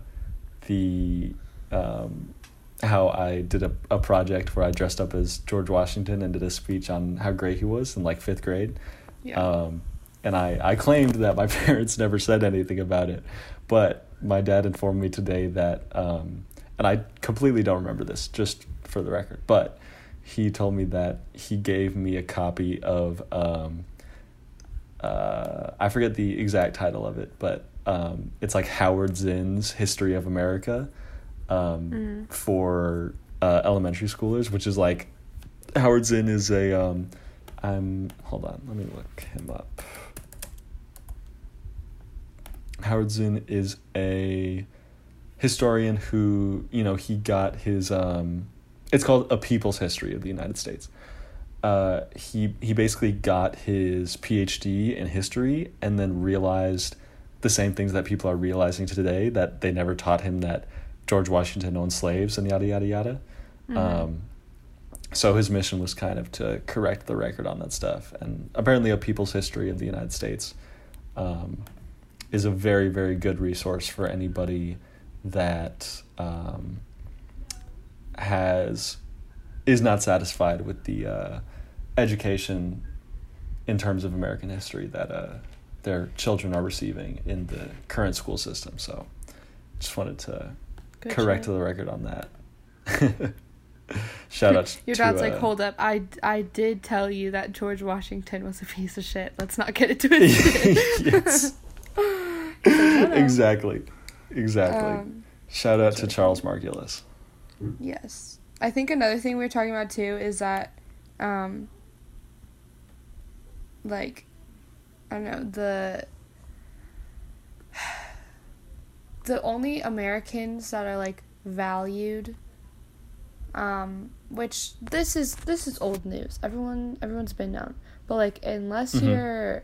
the um, how I did a, a project where I dressed up as George Washington and did a speech on how great he was in like fifth grade. Yeah. Um, and I, I claimed that my parents never said anything about it, but my dad informed me today that, um, and I completely don't remember this, just for the record, but he told me that he gave me a copy of, um, uh, I forget the exact title of it, but um, it's like Howard Zinn's History of America um, Mhm. for uh, elementary schoolers, which is like Howard Zinn is a um, I'm hold on, let me look him up. Howard Zinn is a historian who, you know, he got his um it's called A People's History of the United States. Uh, he he basically got his PhD in history and then realized the same things that people are realizing today that they never taught him that George Washington owned slaves and yada yada yada. Mhm. Um, so his mission was kind of to correct the record on that stuff. And apparently, a people's history of the United States um, is a very, very good resource for anybody that um, has is not satisfied with the uh, education in terms of American history that uh, their children are receiving in the current school system. So, just wanted to Good correct shit. the record on that. Shout out Your to, dad's uh, like, hold up, I, I did tell you that George Washington was a piece of shit. Let's not get into it twisted. yes. Like, "No, no." exactly. Exactly. Um, Shout out to Charles Margulis. yes. I think another thing we were talking about too is that, um, like, I don't know, the. The only Americans that are like valued um, which this is this is old news. Everyone everyone's been known, but like unless Mhm. you're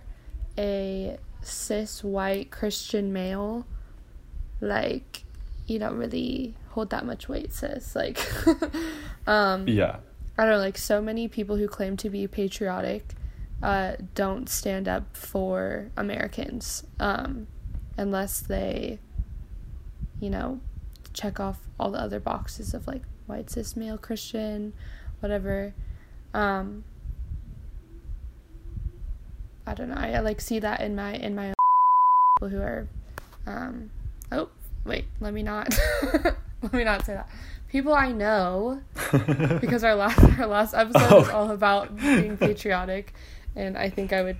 a cis white Christian male, like you don't really hold that much weight, sis. Like, um, Yeah. I don't know, like so many people who claim to be patriotic uh, don't stand up for Americans um, unless they, you know, check off all the other boxes of like white cis male Christian, whatever. Um, I don't know. I, I like see that in my in my own people who are, um, oh wait, let me not let me not say that. People I know because our last our last episode was Oh. all about being patriotic, and I think I would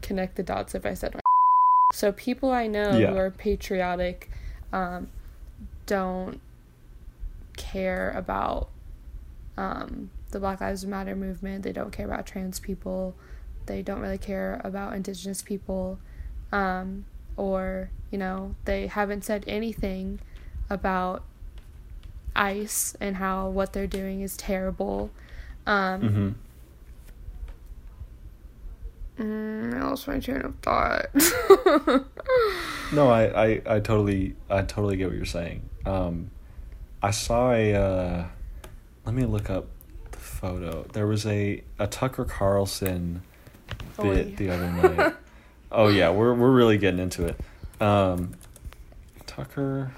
connect the dots if I said my. So people I know Yeah. who are patriotic, um, don't care about um, the Black Lives Matter movement. They don't care about trans people. They don't really care about Indigenous people, um, or you know they haven't said anything about ICE and how what they're doing is terrible. Um, hmm mm, I lost my train of thought. No, I, I, I totally I totally get what you're saying. Um, I saw a uh, let me look up the photo. There was a, a Tucker Carlson bit Oy. the other night. Oh yeah, we're we're really getting into it. Um, Tucker.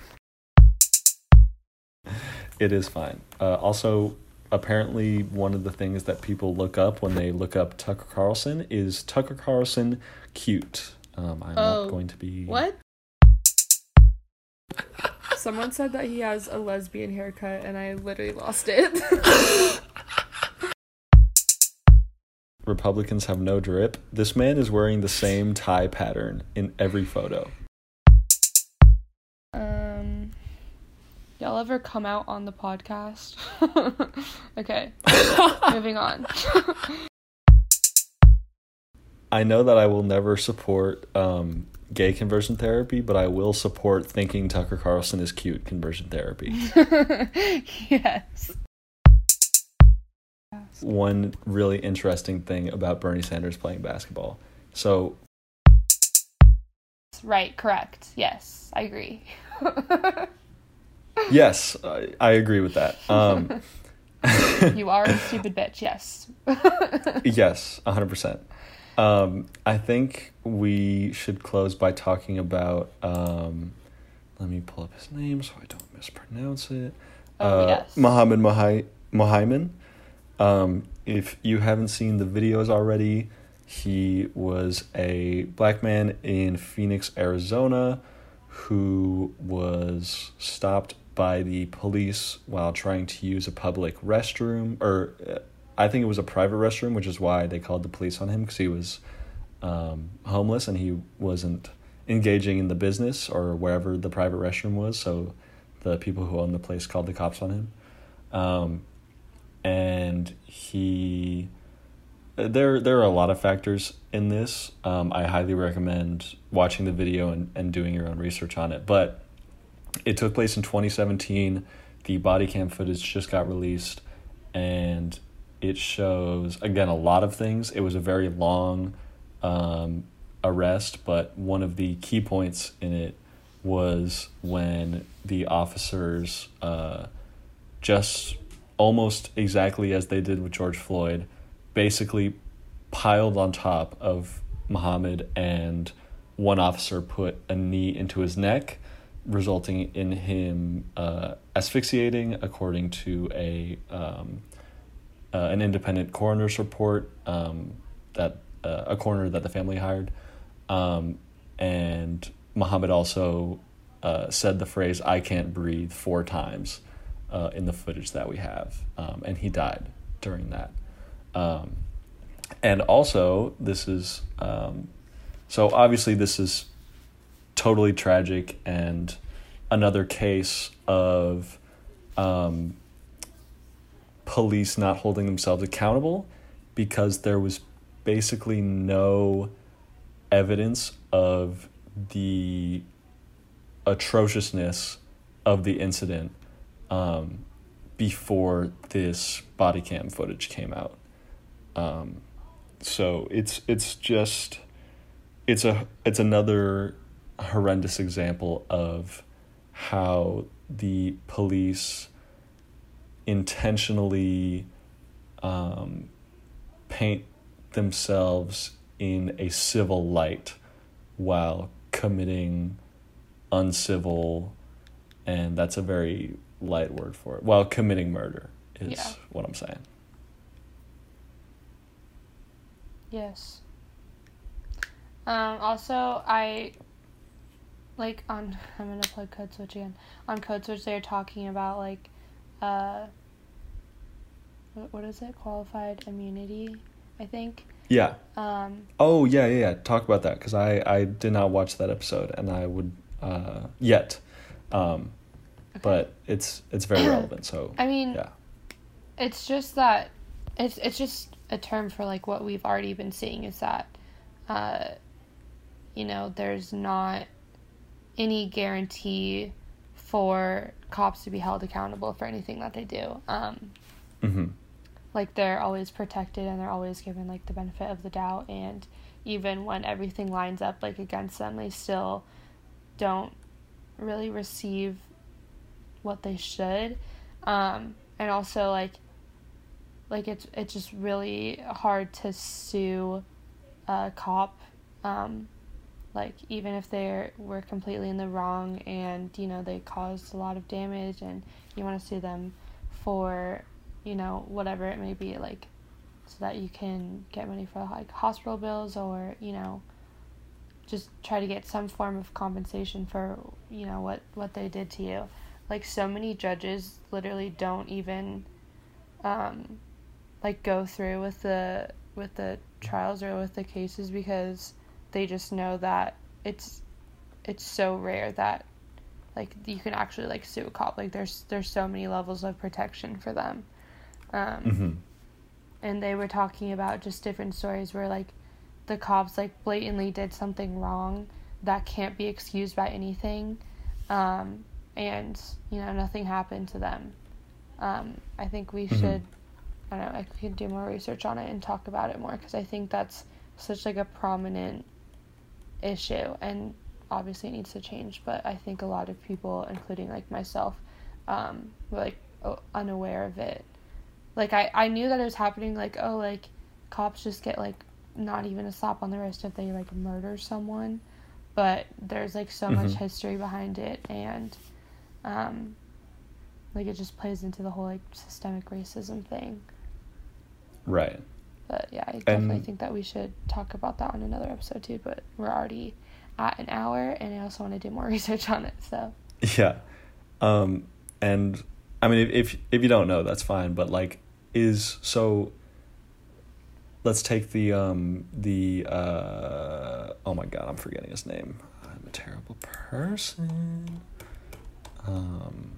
It is fine. Uh, also, apparently, one of the things that people look up when they look up Tucker Carlson is Tucker Carlson cute. Um, I'm Oh, not going to be What? Someone said that he has a lesbian haircut, and I literally lost it. Republicans have no drip. This man is wearing the same tie pattern in every photo. um, y'all ever come out on the podcast? okay, moving on. I know that I will never support um, gay conversion therapy, but I will support thinking Tucker Carlson is cute conversion therapy. yes. One really interesting thing about Bernie Sanders playing basketball. So, Right. Correct. Yes, I agree. yes, I, I agree with that. Um, you are a stupid bitch. Yes. Yes, 100%. Um, I think we should close by talking about. Um, let me pull up his name so I don't mispronounce it. Oh, uh, yes. Mohammed Mohai- Muhaymin. Um, if you haven't seen the videos already, he was a black man in Phoenix, Arizona, who was stopped by the police while trying to use a public restroom, or uh, I think it was a private restroom, which is why they called the police on him because he was um, homeless and he wasn't engaging in the business or wherever the private restroom was. So the people who owned the place called the cops on him. Um, and he there there are a lot of factors in this. Um, I highly recommend watching the video and, and doing your own research on it. But it took place in 2017. The body cam footage just got released, and it shows again a lot of things. It was a very long um, arrest, but one of the key points in it was when the officers uh, just almost exactly as they did with George Floyd, basically piled on top of Muhammad, and one officer put a knee into his neck, resulting in him uh, asphyxiating, according to a um, uh, an independent coroner's report um, that uh, a coroner that the family hired, um, and Muhammad also uh, said the phrase "I can't breathe" four times uh, in the footage that we have, um, and he died during that. Um, and also, this is um, so obviously this is totally tragic and another case of um, police not holding themselves accountable because there was basically no evidence of the atrociousness of the incident um, before this body cam footage came out. Um, so it's it's just it's a it's another horrendous example of how the police intentionally um, paint themselves in a civil light while committing uncivil and that's a very light word for it Well, committing murder is Yeah. what i'm saying Yes. Um, also, I like on. I'm gonna plug Code Switch again. On Code Switch, they're talking about like, uh, what, is it? Qualified immunity, I think. yeah Um, oh yeah yeah, yeah. talk about that because i i did not watch that episode and i would uh yet um but it's it's very relevant so I mean, yeah. it's just that it's it's just a term for like what we've already been seeing is that uh you know there's not any guarantee for cops to be held accountable for anything that they do. Um mm-hmm. like they're always protected and they're always given like the benefit of the doubt. And even when everything lines up like against them they still don't really receive what they should. Um and also like like it's it's just really hard to sue a cop um like even if they were completely in the wrong and you know they caused a lot of damage and you want to sue them for you know whatever it may be like so that you can get money for like hospital bills or you know just try to get some form of compensation for you know what what they did to you like so many judges literally don't even um like go through with the with the trials or with the cases because they just know that it's it's so rare that like you can actually like sue a cop. Like there's there's so many levels of protection for them. Um Mm-hmm. and they were talking about just different stories where like the cops like blatantly did something wrong that can't be excused by anything. Um, and you know nothing happened to them um, i think we Mhm. should i don't know i could do more research on it and talk about it more because i think that's such like a prominent issue and obviously it needs to change but i think a lot of people including like myself um, were like unaware of it like I, I knew that it was happening like oh like cops just get like not even a slap on the wrist if they like murder someone but there's like so much Mhm. history behind it and um like it just plays into the whole like systemic racism thing right but yeah i definitely And- think that we should talk about that on another episode too but we're already at an hour and i also want to do more research on it so Yeah. Um and I mean if if if you don't know that's fine but like is so let's take the um the uh oh my god I'm forgetting his name. I'm a terrible person. Um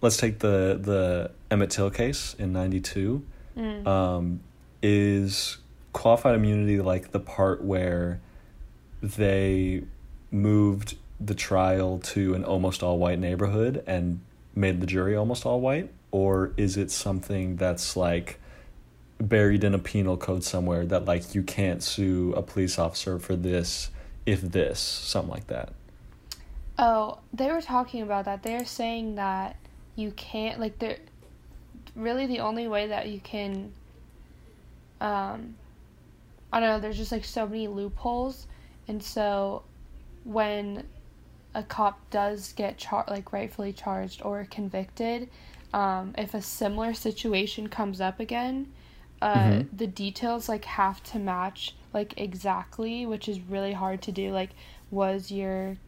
let's take the the Emmett Till case in 92 mm. um, is qualified immunity like the part where they moved the trial to an almost all white neighborhood and made the jury almost all white? Or is it something that's like buried in a penal code somewhere that like you can't sue a police officer for this if this, something like that? Oh, they were talking about that. They're saying that you can't like they're really the only way that you can um I don't know, there's just like so many loopholes and so when a cop does get char- like rightfully charged or convicted, um, if a similar situation comes up again, uh, Mhm. the details like have to match like exactly, which is really hard to do. Like, was your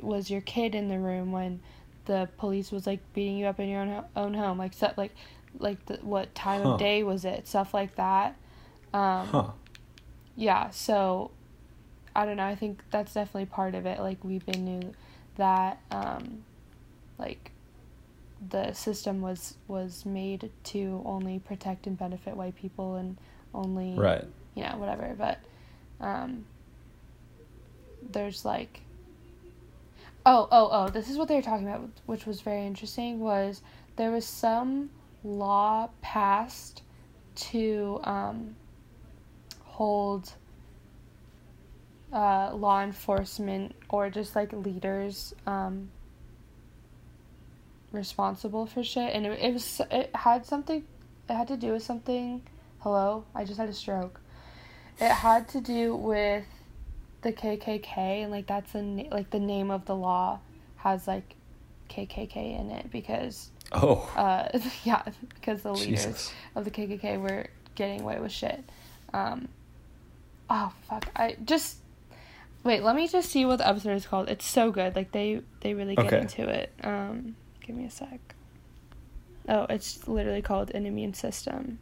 was your kid in the room when the police was like beating you up in your own ho- own home? Like, set like like the, what time Huh. of day was it? Stuff like that. Um, Huh. yeah so i don't know i think that's definitely part of it like we've been knew that um like the system was was made to only protect and benefit white people and only Right. you know whatever but um there's like Oh, oh, oh, this is what they were talking about, which was very interesting, was there was some law passed to um, hold uh, law enforcement or just like leaders um, responsible for shit, and it, it was it had something, it had to do with something. Hello, I just had a stroke. It had to do with the KKK, and like that's the na- like the name of the law has like KKK in it because Oh, uh yeah because the leaders Jesus. of the KKK were getting away with shit. Um, oh fuck! I just wait. Let me just see what the episode is called. It's so good. Like they they really get Okay. into it. Um, give me a sec. Oh, it's literally called an immune system.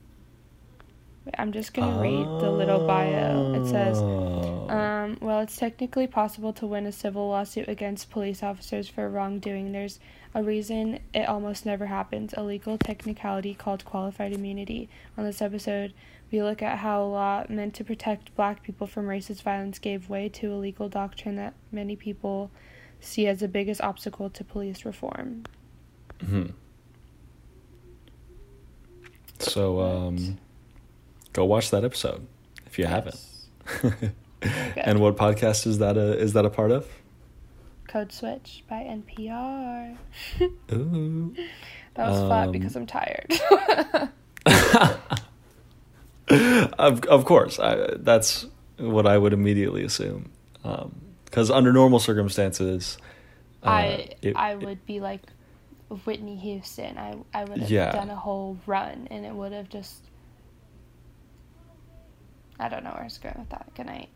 I'm just gonna read the little bio. It says. Oh. Um, well, it's technically possible to win a civil lawsuit against police officers for wrongdoing. There's a reason it almost never happens a legal technicality called qualified immunity. On this episode, we look at how a law meant to protect black people from racist violence gave way to a legal doctrine that many people see as the biggest obstacle to police reform. Mhm. So, um, go watch that episode if you haven't. and what podcast is that? A, is that a part of? Code Switch by NPR. Ooh. That was fun Um, because I'm tired. of of course, I, that's what I would immediately assume. Because under normal circumstances, uh, I it- I would be like Whitney Houston. I I would have Yeah. done a whole run, and it would have just. I don't know where I was going with that. Good night.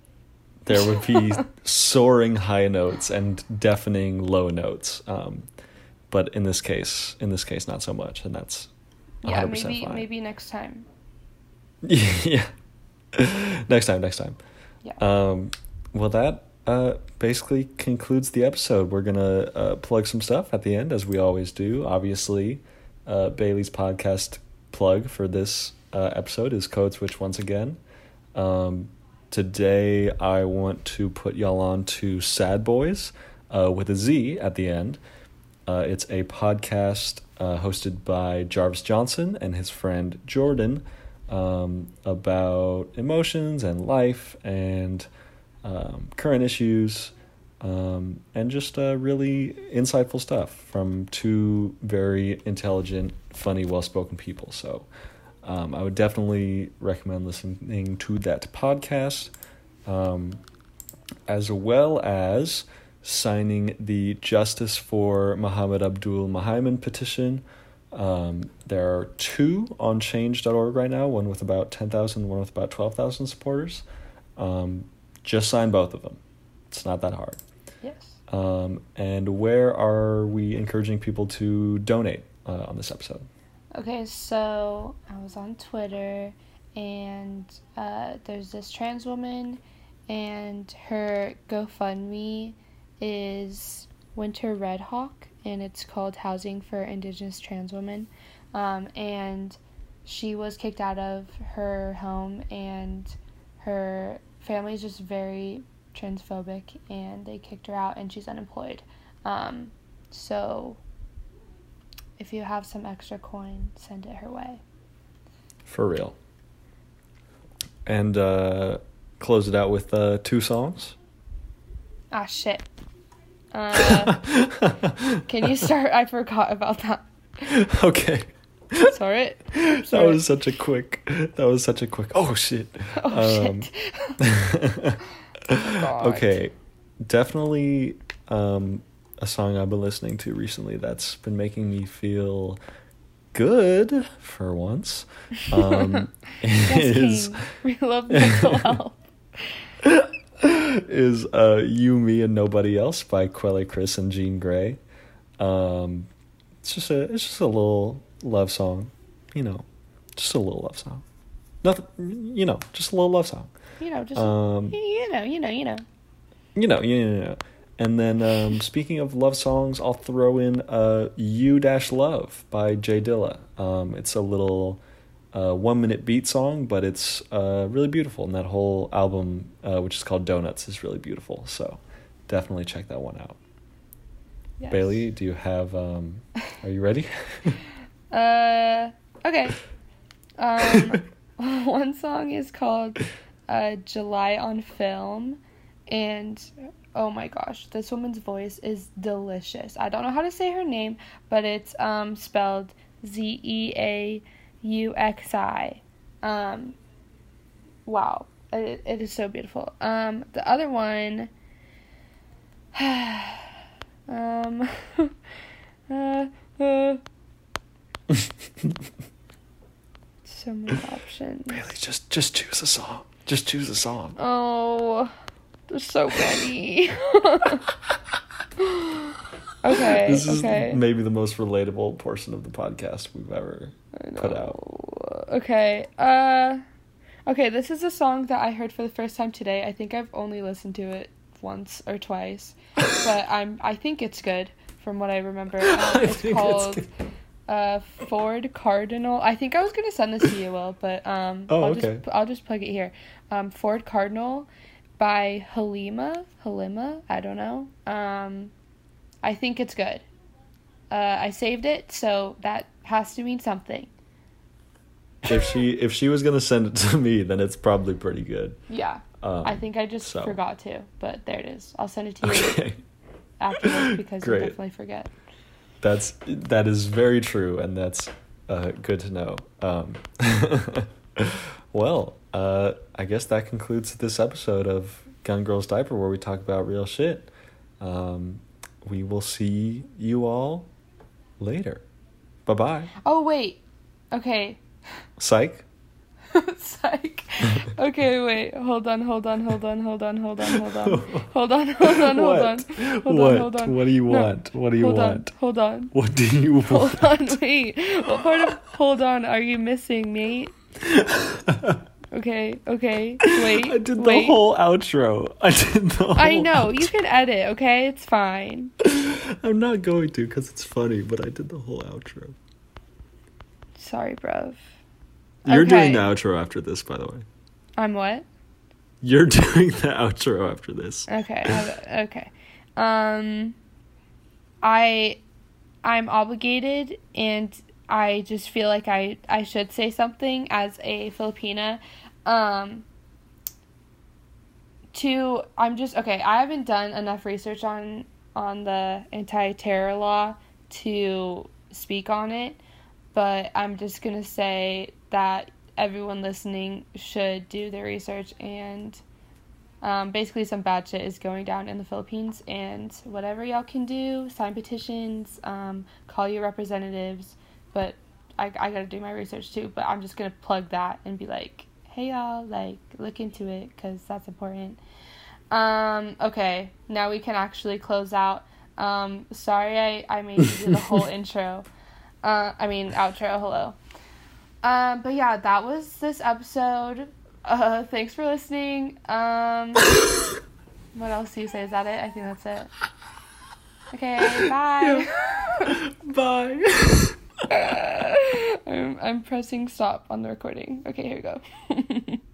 there would be soaring high notes and deafening low notes. Um, but in this case, in this case, not so much, and that's 100% Yeah, maybe fine. maybe next time. yeah. next time, next time. Yeah. Um, well, that uh, basically concludes the episode. We're gonna uh, plug some stuff at the end, as we always do. Obviously, uh, Bailey's podcast plug for this uh, episode is Code Switch once again. Um, today, I want to put y'all on to Sad Boyz uh, with a Z at the end. Uh, it's a podcast uh, hosted by Jarvis Johnson and his friend Jordan um, about emotions and life and um, current issues um, and just uh, really insightful stuff from two very intelligent, funny, well spoken people. So um, I would definitely recommend listening to that podcast um, as well as signing the Justice for Muhammad Abdul Muhaymin petition. Um, there are two on change.org right now, one with about 10,000, one with about 12,000 supporters. Um, just sign both of them. It's not that hard. Yes. Um, and where are we encouraging people to donate uh, on this episode? Okay, so I was on Twitter, and uh, there's this trans woman, and her GoFundMe is Winter Red Hawk, and it's called Housing for Indigenous Trans Women. Um, and she was kicked out of her home, and her family is just very transphobic, and they kicked her out, and she's unemployed. Um, so if you have some extra coin, send it her way. For real. And uh, close it out with uh, two songs. Ah, shit. Uh, can you start? I forgot about that. okay. Sorry. That was such a quick. That was such a quick. Oh shit. Oh, Um, shit. Okay, definitely um, a song I've been listening to recently that's been making me feel good for once. Um, Yes, is We love health. is uh, "You, Me, and Nobody Else" by Quelle Chris and Jean Grae. Um, it's just a it's just a little love song, you know, just a little love song. Nothing, you know, just a little love song. You know, just Um, you know, you know, you know. you know, you know, you know. And then um, speaking of love songs, I'll throw in uh, "You Dash Love" by J Dilla. Um, it's a little uh, one minute beat song, but it's uh, really beautiful. And that whole album, uh, which is called Donuts, is really beautiful. So definitely check that one out. Yes. Bailey, do you have um are you ready? Uh, okay. Um, one song is called uh, July on Film, and oh my gosh, this woman's voice is delicious. I don't know how to say her name, but it's um, spelled Z E A U X I. Um, wow, it, it is so beautiful. Um, the other one, um, uh, uh, so many options. Bailey, just just choose a song. Just choose a song. Oh, there's so many. okay, This is okay. maybe the most relatable portion of the podcast we've ever put out. Okay. Uh Okay, this is a song that I heard for the first time today. I think I've only listened to it once or twice, but I'm I think it's good from what I remember. Um, I it's it's called good. uh Ford Cardinal. I think I was going to send this to you, Will, but um Oh, I'll okay. just I'll just plug it here. Um Ford Cardinal by Halima, Halima, I don't know. Um I think it's good. Uh I saved it, so that has to mean something. If she if she was gonna send it to me, then it's probably pretty good. Yeah. Um, I think I just so. forgot to, but there it is. I'll send it to you Okay. after because Great. you definitely forget. That's that is very true, and that's uh, good to know. Um, well, uh, I guess that concludes this episode of Gun Girls Diaper, where we talk about real shit. Um, we will see you all later. Bye bye. Oh wait. Okay. Psych. Psych. Okay, wait. Hold on, hold on, hold on, hold on, hold on, hold on. Hold on, hold on, hold on. Hold what? on, hold on. What do you No, want? What do you hold want? on, hold on. What do you want? Hold on, wait. What part of hold on are you missing, mate? Okay, okay. Wait. I did the wait. whole outro. I did the whole I know. You can edit, okay? It's fine. I'm not going to because it's funny, but I did the whole outro. Sorry, bruv. You're doing the outro after this, by the way. I'm what? You're doing the outro after this. Okay. Okay. Um I I'm obligated and I just feel like I I should say something as a Filipina. Um to I'm just okay, I haven't done enough research on on the anti-terror law to speak on it, but I'm just to say that everyone listening should do their research and um, basically some bad shit is going down in the Philippines and whatever y'all can do, sign petitions, um, call your representatives, but I, I gotta do my research too, but I'm just gonna plug that and be like, hey y'all, like, look into it, because that's important. Um, okay, now we can actually close out. Um, sorry I, I made you do the whole intro. Uh, I mean, outro, hello. Um, but yeah, that was this episode. Uh, thanks for listening. Um, what else do you say? Is that it? I think that's it. Okay, bye. Bye. I'm, I'm pressing stop on the recording. Okay, here we go.